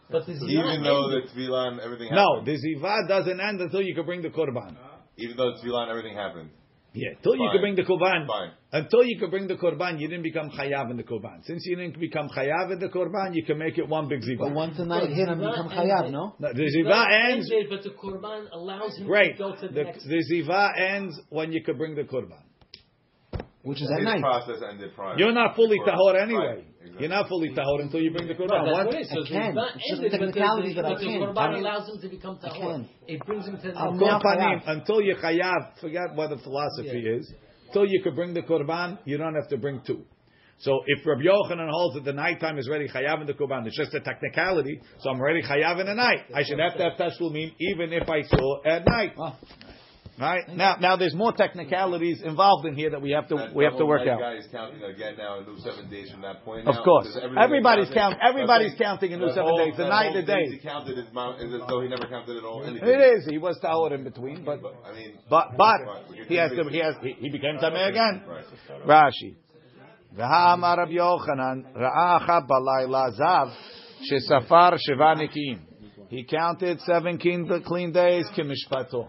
But the Even though the tefillah and everything No, the ziva doesn't end until you can bring the korban. Even though the tefillah and everything happened. Yeah, till you could bring the korban. Until you could bring the korban, you didn't become chayav in the korban. Since you didn't become chayav in the korban, you can make it one big ziva. But once the night hit him, he become chayav, no? No, the ziva ends. ended, but the korban allows him Great. to go to the, The, next. the ziva ends when you could bring the korban. Which is at His night. process ended prior. You're not fully tahor anyway. Right. Exactly. You're not fully tahor until you bring the No, korban. that's what it is. So I the can. It's just ended, the technicality that I but the can. korban allows him to become tahor. It brings him to the I'm Kol now panim, chayav. until you chayav, forget what the philosophy Yeah. is. Till you could bring the korban, you don't have to bring two. So if Rabbi Yochanan holds that the nighttime is ready chayav in the korban, it's just a technicality. So I'm ready chayav in the night. I should have to have tashlumin even if I saw at night. Wow. Right now, now there's more technicalities involved in here that we have to That we have to double work night out. guy is counting again now a new seven days from that point. Of now, course, because everything everybody's was count. counting. Everybody's But I think counting a new the seven whole- days. The that night, whole the thing day. He counted as, mount, as though he never counted at all. Anything. It is. He was tahor in between, but But, I mean, but but Right, but he has you're to. He has. He, he became tamei again. Right. Rashi. והאמר רבי יוחנן, ראה אחת בלילה זב, שספר שבעה נקיים. He counted seven clean, clean days כמשפטו.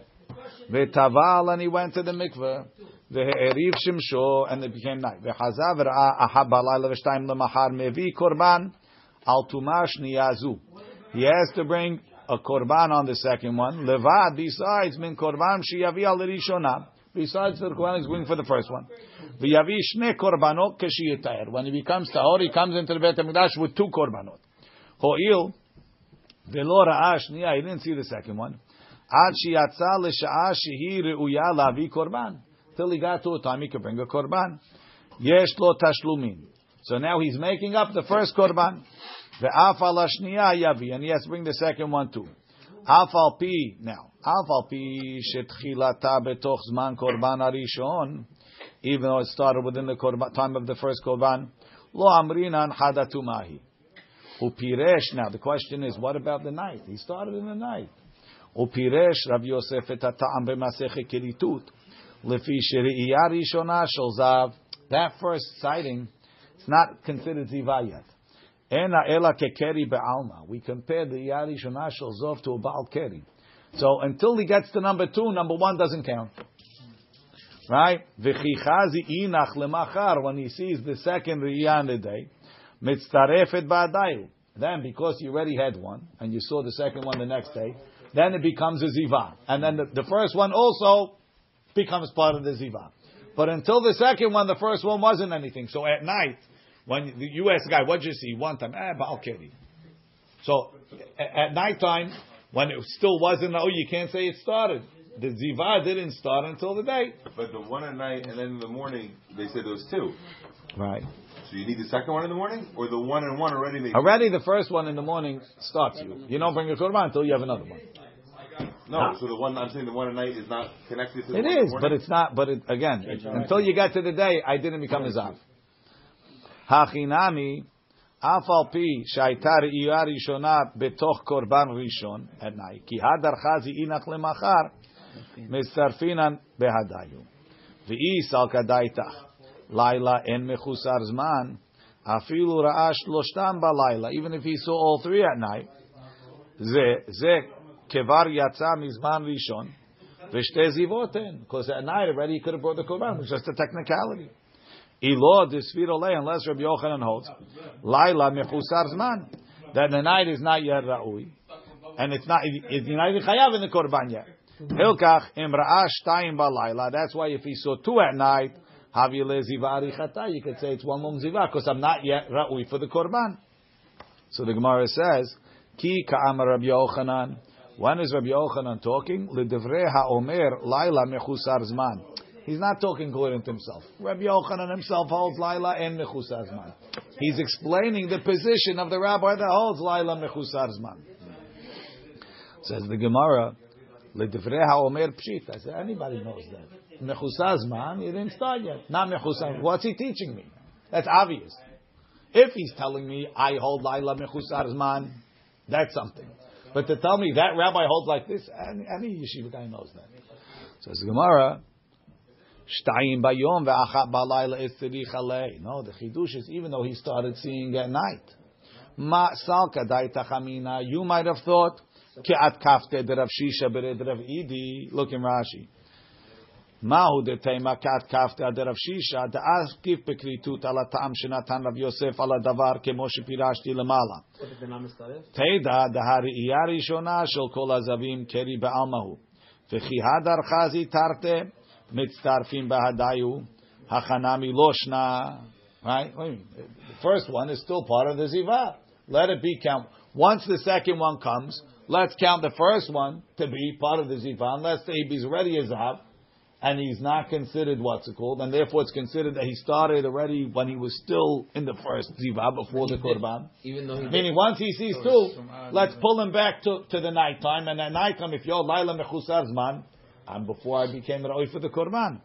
Ve'taval and he went to the mikveh. V'heriv shimsho, and it became night. V'chazav ra'a aha balayla v'shtayim l'machar mevi korban al tumash niyazu. He has to bring a korban on the second one. Levad, besides, min korban shiyavi al rishonah. Besides the korban he's going for the first one. Ve'yavi shne korbanot keshiyitayer. When he becomes tahor, he comes into the Beit HaMikdash with two korbanot. Ho'il, v'lo ra'a shniya, he didn't see the second one. Ad sheyatza l'sha'a shehi re'uya lavi korban. Till he got to a time he could bring a korban. Yesh lo tashlumin. So now he's making up the first korban. Ve'af al yavi. And he has to bring the second one too. Af al pi, now. Af al pi shetchilata betoch zman korban arishon. Even though it started within the time of the first korban. Lo amrinan hadatumahi. Upiresh. Now the question is, what about the night? He started in the night. Rav Yosef et ha'ta'am b'masechet kiritut lefi sheri'iyah rishona shel zav. That first sighting, it's not considered ziva yet. Ena ela be'alma. We compare the iyah rishona shel to a baal keri. So until he gets to number two, number one doesn't count. Right? V'chichazi inach lemachar. When he sees the second riyah in the day, mitzarefet ba'adayu. Then, because you already had one, and you saw the second one the next day, then it becomes a ziva. And then the, the first one also becomes part of the ziva. But until the second one, the first one wasn't anything. So at night, when you ask a guy, what'd you see? One time, eh, Baal Keri. So at, at night time, when it still wasn't, oh, you can't say it started. The ziva didn't start until the day. But the one at night and then in the morning, they said there was two. Right. So you need the second one in the morning, or the one and one already. Already the first one in the morning starts you. You don't bring a korban until you have another one. No, so the one I'm saying the one at night is not connected to the It is, but it's not. But it, again, it, until you get to the day, I didn't become a zav. Hachinami, afal pi shaitar iyar yishona betoch korban rishon at night. Ki hadar chazi inach lemachar mesarfinan behadayu. Ve'i salkadaitach laila en mechusar zman afilu ra'ash loshtam balayla. Even if he saw all three at night, ze ze kevar yatsa mizman rishon, v'shte zivoten. Because at night already he could have brought the korban. It's just a technicality. Ilo disvirole unless Rabbi Yochanan holds laila mechusar zman that the night is not yet ra'ui and it's not it's not even chayav in the korban yet. Hilkach imraash shtayim ba'laila. That's why if he saw two at night, havile zivari chata, you could say it's one mum zivah because I'm not yet ra'ui for the korban. So the Gemara says ki ka'amar Rabbi Yochanan when is Rabbi Yochanan talking? L'divrei ha'omer laila mechusar zman. He's not talking according to himself. Rabbi Yochanan himself holds Laila and Mechusar Zman. He's explaining the position of the rabbi that holds Laila Mechusar Zman. Says the Gemara, L'divrei ha'omer pshit. I said, anybody knows that. Mechusar Zman, he didn't start yet. Not Mechusar. What's he teaching me? That's obvious. If he's telling me I hold Laila Mechusar Zman, that's something. But to tell me that rabbi holds like this, any, any yeshiva guy knows that. Says the Gemara, Shtayim bayom ve'achat balayla is tzirich alei. No, the chidush is even though he started seeing at night. Ma salka daita chamina. You might have thought ke'at kafte de Rav Shisha bered Rav Idi. Look in Rashi. Mahu de tema ke'at kafte de Rav Shisha da'az kif bekritut ala ta'am shenatan Rav Yosef ala davar kemo shepirashti lemala. What did the Nami start? תדע דהראייה ראשונה של כל הזווים קרי בעלמהו. וכי הדר חזי תרתי מצטרפים בהדיו, הכנה מלושנה. Right? What do you mean? The first one is still part of the ziva. Let it be count. Once the second one comes, let's count the first one to be part of the ziva. Unless he's already a zav, and he's not considered what's it called, and therefore it's considered that he started already when he was still in the first ziva before the korban. Even though he Meaning, once he sees two, let's pull him back to, to the nighttime. And at nighttime, if you're Laila Mechusar Zman, and before I became Ra'oi for the Korban.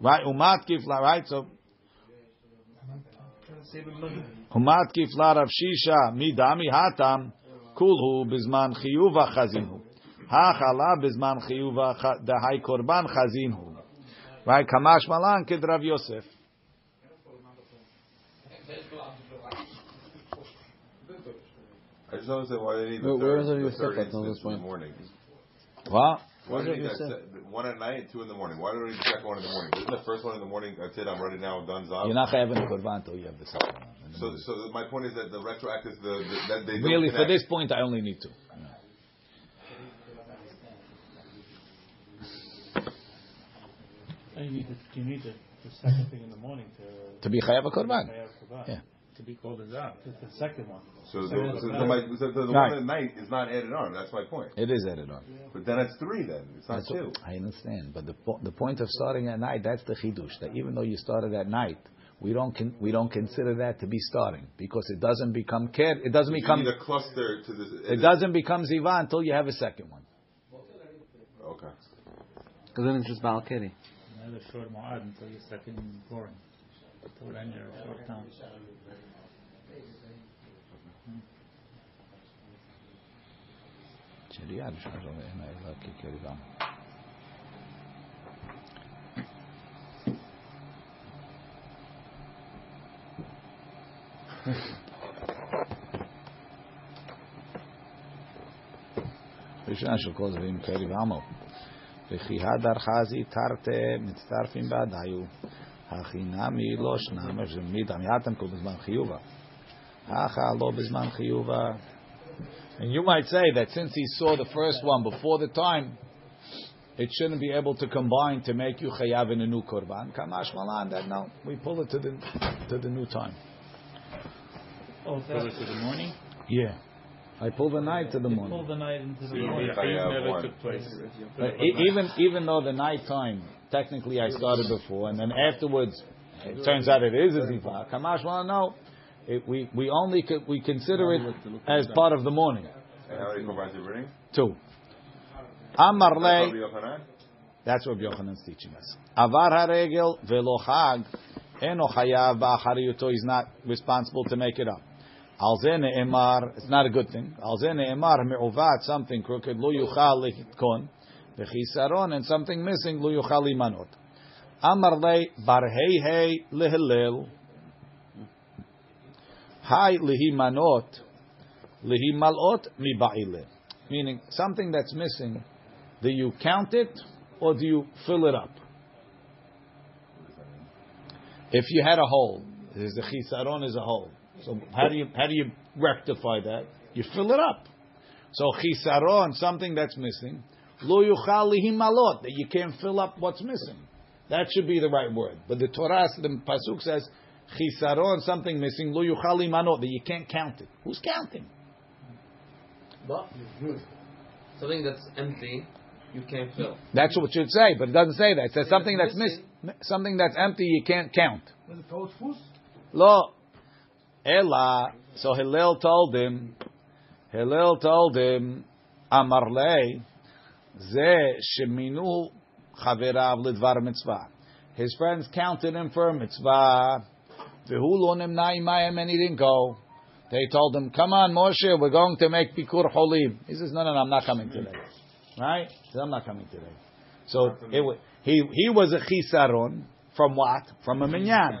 Right, Umat Kifla, right? So, Umat Kifla Rav Shisha, Midami Hatam, Kulhu Bizman Chiyuva Chazinu. Hachala Bizman Chiyuva Dahai Korban Chazinu. Right, Kamash Malan Kid Rav Yosef. I just don't understand why they need the Where- where third, is it the you third said that instance this in the point? morning. What? Why do Where's you need it you that se- one at night, two in the morning? Why do we need the second one in the morning? Isn't the first one in the morning? That's it. I'm ready now. I'm done. Zav. You're not having a Korban till you have the second one. So, so my point is that the retroactive, the, the that they don't Really, for connect. this point, I only need two. And Oh, you need the, you need the, the second thing in the morning to. To be Chayav a Korban. Yeah. To be called as out. The, the second one. So, the, so, the, my, so the, the one at night is not added on. That's my point. It is added on. But then it's three. Then it's not That's two. what- I understand, but the po- the point of starting at night that's the chidush. That even though you started at night, we don't con- we don't consider that to be starting because it doesn't become ker. It doesn't You become need a cluster to this. it doesn't become ziva until you have a second one. Okay. Because then it's just Balkiri. هذا الشهر معاد انت ساكن بورن تقول عندي شهر تام Czyli ja już możemy na jakie kierowamy. Myślałem, że kogoś bym kierował. וכי הדר חזי תרתי מצטרפים בעדיו. הכי נמי לא שנמה שמידם יתם כל בזמן חיובה. הכא לא בזמן חיובה. And you might say that since he saw the first one before the time, it shouldn't be able to combine to make you chayav in a new korban. Kamash malan, that no, we pull it to the to the new time. Oh, Pull it to the morning. Yeah, I pull the night to the Pull morning. the night into the So you morning. need chayav never took place. But e- even even though the night time technically I started before, and then afterwards it turns out it is a ziva. Kamash malan, no, it, we we only co- we consider it as part of the morning. How many korbans you bring? Two. Amar lei. Rabbi Yochanan? That's what Yochanan's teaching us. Avar haregel velo chag eno chayav ba'achariyuto. He's not responsible to make it up. Al ze ne'emar, it's not a good thing. Al ze ne'emar me'uvat, something crooked, lo yuchal litkon, v'chisaron, and something missing, lo yuchal limanot. Amar le bar hei hei lehilel, hai lihi manot, lihi malot mi ba'ile. Meaning, something that's missing, do you count it or do you fill it up? If you had a hole, there's a chisaron is a hole. So how do you how do you rectify that? You fill it up. So chisaron, something that's missing, lo yuchal lihi malot, that you can't fill up what's missing. That should be the right word. But the Torah, the pasuk says chisaron, something missing, lo yuchal lihi manot, that you can't count it. Who's counting? But something that's empty, you can't fill. That's what it should say, but it doesn't say that. It says something that's missing, something that's empty you can't count. Lo, Ella. So Hillel told him. Hillel told him, Amar lei, ze sheminu chaverav lidvar mitzvah. His friends counted him for a mitzvah. V'hu lo nimna imayim, and he didn't go. They told him, "Come on, Moshe, we're going to make bikur holim." He says, "No, no, no, I'm not coming today." Right? He says, "I'm not coming today." So it, he he was a chisaron from what? From a minyan.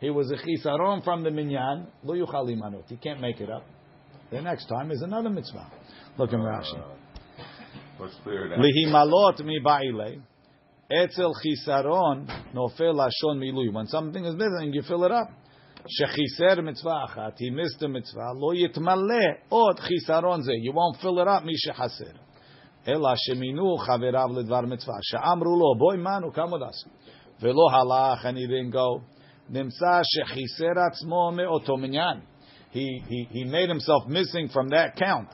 He was a chisaron from the minyan. Lo yuchal limanot. He can't make it up. The next time is another mitzvah. Look in Rashi. Uh, it out. Lihimalot mi ba'ile. Etzel chisaron nofel lashon milui. When something is missing, you fill it up. Shechiser mitzvah achat. He missed the mitzvah. Lo yitmale od chisaron ze. You won't fill it up. Mi shechaser. Ela sheminu chaverav ledvar mitzvah. She'amru lo, boy manu, come with us. Velo halach, and he didn't go. Nimsa shechiser atzmo me'oto minyan. He, he, he made himself missing from that count.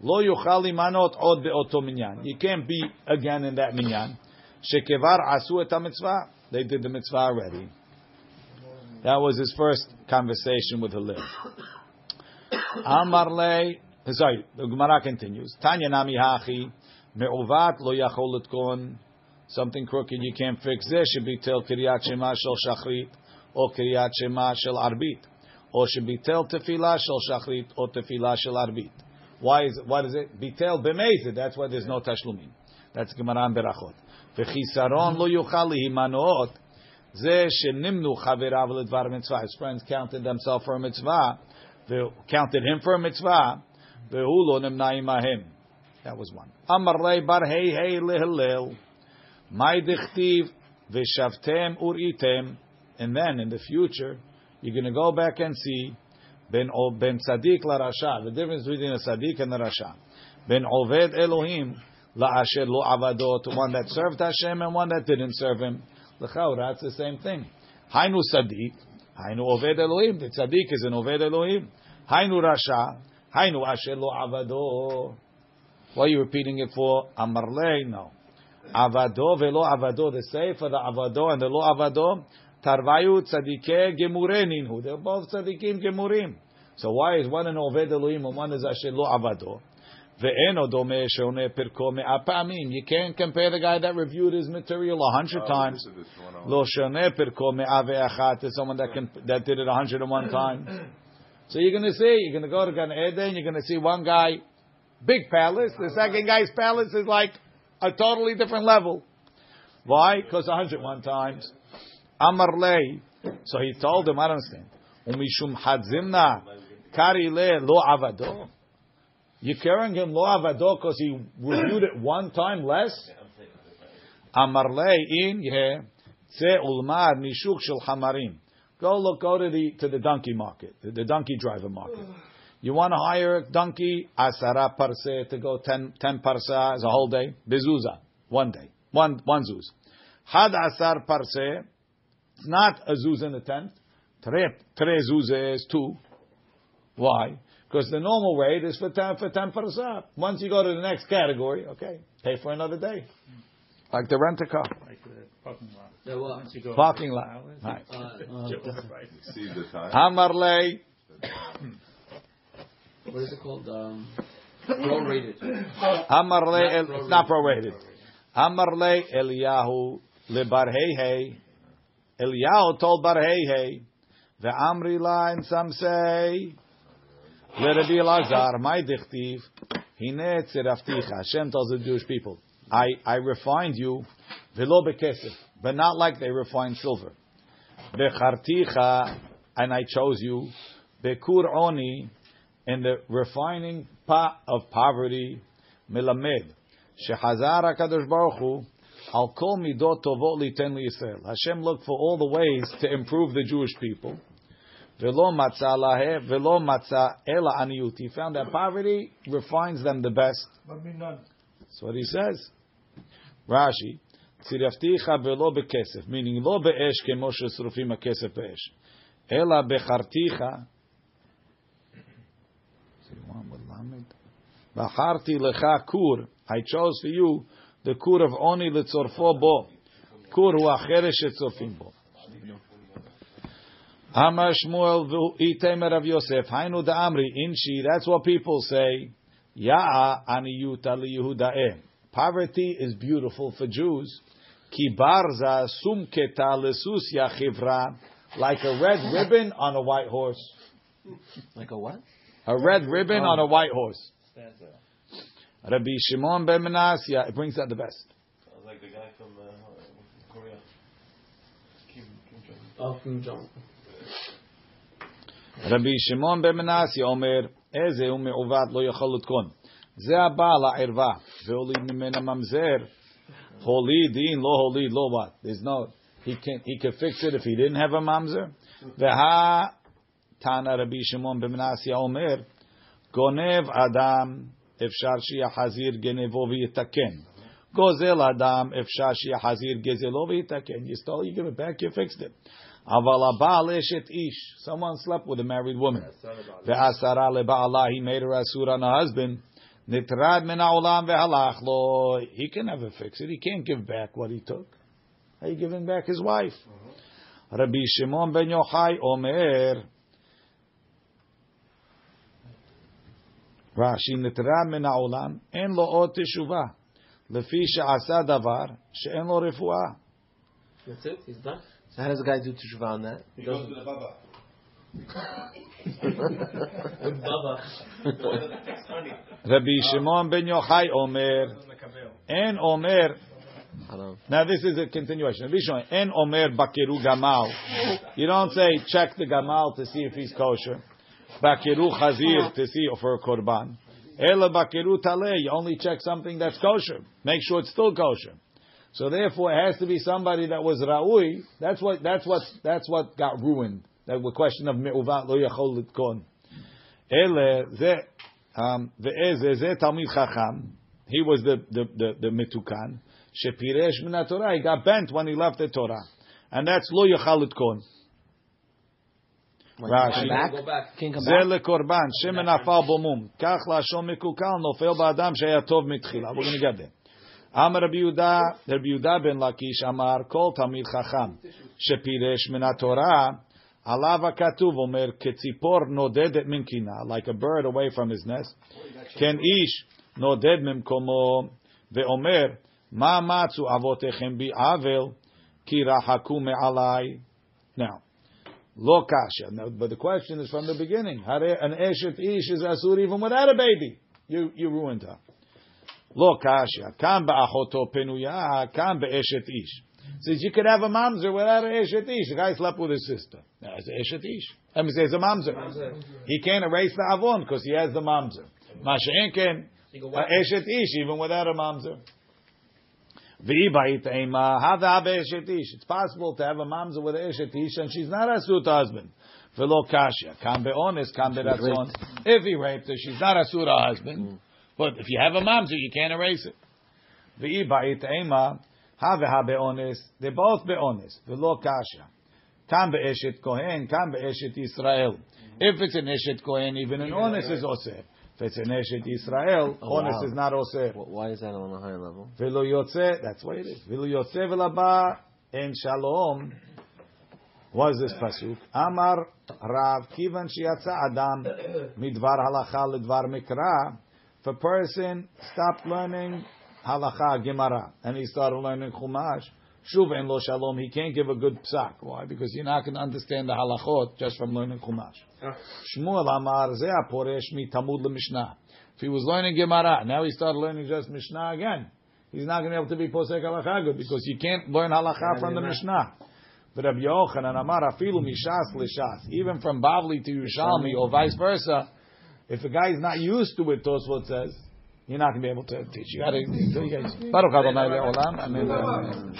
Lo yuchal limanot od be'oto minyan. You can't be again in that minyan. Shekevar asu et mitzvah. They did the mitzvah already. That was his first conversation with Hillel. Amar le, sorry, the Gemara continues. Tanya nami hachi me'uvat lo yachol etkon something crooked, you can't fix this, should be till Kriat Shema Shel Shachrit, Shema Shel Arbit, or should be till Tefillah Shel Shachrit, or Tefillah Shel Arbit. Why is it, what is it? Bitel b'mezid, that's why there's no tashlumin. That's and Berachot. V'chisaron lo yuchal himanoot, ze shenimnu chaverav ledvar mitzvah. His friends counted themselves for a mitzvah, counted him for a mitzvah, ve'hu lo nimnaim ahim. That was one. Amar rei bar hey hey lehillel. My dichtiv v'shavtem uritem. And then in the future, you're going to go back and see ben ben tzaddik la rasha. The difference between a tzaddik and a rasha. Ben oved Elohim la asher lo avadot. One that served Hashem and one that didn't serve Him. L'chaura, it's the same thing. Hainu tzaddik. Hainu oved Elohim. The tzaddik is an oved Elohim. Hainu rasha. Hainu asher lo avado. Why are you repeating it for? Amarle? No. Avado velo avado. The say for the avado and the lo avado. Tarvayu tzadike gemureninhu. They're both tzadikim gemurim. So why is one an oved Elohim and one is asher lo avado? Ve'eno dome sheone pirko me'apamim. You can't compare the guy that reviewed his material a hundred times. Lo sheone pirko me'ave achat to someone that can that did it a hundred and one times. So you're going to see, you're going to go to Gan Eden, you're going to see one guy, big palace. The second guy's palace is like a totally different level. Why? Because a 101 times. Amar lei. So he told him, I don't understand. Umishum hadzimna kari le lo avado. You're carrying him lo avado because he reviewed it one time less? Amar lei in ye tze ulmar mishuk shel hamarim. Go look, go to the to the donkey market, the, the donkey driver market. You want to hire a donkey, asara parse to go 10, 10 parsa is a whole day. Bezuza, one day, one one zuz. Had asar parse, it's not a zuz in the tenth. Tre tre zuz is two. Why? Because the normal rate is for ten for ten parsa. Once you go to the next category, okay, pay for another day, like the rent a car. Like the parking lot. The what? You go Parking lot. Right. Uh, See the time. Amarle. what is it called? Um, prorated. Amarle. El, it's not prorated. Amarle Eliyahu lebar hey hey. Eliyahu told bar hey. The Amri and some say. Rabbi Elazar, my dichtiv. Hine tzirafticha. Hashem tells the Jewish people, I, I refined you, velo bekesef, but not like they refine silver. Becharticha, and I chose you, bekur oni, in the refining pot of poverty, milamed, shehazar HaKadosh Baruch Hu, I'll call midot tovot liten Yisrael. Hashem looked for all the ways to improve the Jewish people. Velo matzah lahe, velo matzah ela aniyut. He found that poverty refines them the best. That's what he says. Rashi, tzirafticha velo bekesef, meaning lo be'esh kemo shesrufim hakesef be'esh. Ela becharticha, Bacharti lecha kur, I chose for you the kur of oni letzorfo bo. Kur hu acheres shetzorfim bo. Hama Shmuel v'itemer Rav Yosef. Hainu da Amri inshi. That's what people say. Ya'a aniyuta liyehuda'eh. Poverty is beautiful for Jews. Ki barza sumketa lesusya chivra. Like a red ribbon on a white horse. Like a what? A red ribbon um, on a white horse. Rabbi Shimon ben Menasya. It brings out the best. Sounds like the guy from uh, Korea. Kim, Kim Jong. Oh, Kim Jong. רבי שמעון בן מנסיה אומר, איזה הוא מעוות לא יכול לתקון. זה הבא לערווה, והוליד ממנה ממזר. הוליד, דין, לא הוליד, לא what? There's no, he can, he can fix it if he didn't have a ממזר. והתנא רבי שמעון בן מנסיה אומר, גונב אדם, אפשר שיחזיר גנבו ויתקן. גוזל אדם, אפשר שיחזיר גזלו ויתקן. You stole, you give it back, you fixed it. Aval abal eshet ish. Someone slept with a married woman. Ve'asara leba'ala. He made her asur on her husband. Nitrad min ha'olam ve'halach lo. He can never fix it. He can't give back what he took. How you giving back his wife? Rabbi Shimon ben Yochai Omer. Rashi nitrad min ha'olam. En lo ot teshuvah. לפי שעשה דבר שאין לו רפואה. That's it. He's done. So how does the guy do teshuvah on that? He goes to the Baba. With Baba. רבי שמעון בן יוחאי אומר, אין אומר, Hello. now this is a continuation. רבי שמעון, אין אומר בקירו גמל. You don't say check the gamal to see if he's kosher. bakiru chazir to see for korban. Ela bakiru taleh. You only check something that's kosher. Make sure it's still kosher. So therefore, it has to be somebody that was ra'ui. That's what that's what that's what got ruined. That was question of me'uvat lo yachol litkon. Ele ze um, ve'eze ze talmid chacham. He was the the the, the metukan. Shepiresh min Torah. He got bent when he left the Torah, and that's lo yachol litkon. Come זה. לקורבן, שמן נפל בו מום, כך לשון מקולקל נופל באדם שהיה טוב מתחילה. Get there. אמר רבי יהודה, רבי יהודה בן לקיש אמר, כל תלמיד חכם שפירש מן התורה, עליו הכתוב אומר, כציפור נודדת מנקינה, like a bird away from his nest, כן איש נודד ממקומו, ואומר, מה מצאו אבותיכם בי עוול, כי רחקו מעלי. Now, Lo kasha. Now, but the question is from the beginning. An eshet ish is asur even without a baby. You you ruined her. Lo kasha. Kam ba'achoto penuya. Kam be'eshet ish. Says you could have a mamzer without an eshet ish. The guy slept with his sister. An eshet ish. I mean, it's a mamzer. He can't erase the avon because he has the mamzer. Masha'en can You go a back. eshet ish even without a mamzer. V'ibait ema hava eshet ish. It's possible to have a mamzer with an eshet ish and she's not a suit husband. V'lo kasha. Kam be'onis, kam be'ratzon. If he raped her, she's not a suit husband. But if you have a mamzer, you can't erase it. V'ibait ema hava ha be'onis. They're both be'onis. V'lo kasha. Kam be'eshet kohen, kam be'eshet Israel. If it's an eshet kohen, even an onis is osir. If Yisrael, an oh, honest wow. is not also. Why is that on a higher level? Velo Yotze, that's what it is. Velo Yotze Velaba en Shalom. What is this pasuk? Amar Rav Kivan Shiatza Adam Midvar Halacha Lidvar Mikra. If a person stopped learning Halacha Gemara and he started learning Chumash, Shuv lo shalom, he can't give a good psak. Why? Because you're not going to understand the halachot just from learning Chumash. Shmuel amar ze aporesh mi tamud lemishnah. If he was learning Gemara, now he started learning just Mishnah again. He's not going to be able to be posek halacha because you can't learn halacha from the Mishnah. But Rabbi Yochanan amar afilu mishas lishas. Even from Bavli to Yerushalmi or vice versa, if a guy is not used to it, Tosfot says, you're not going to be able to teach. You got to. Baruch Adonai le'olam. Amen.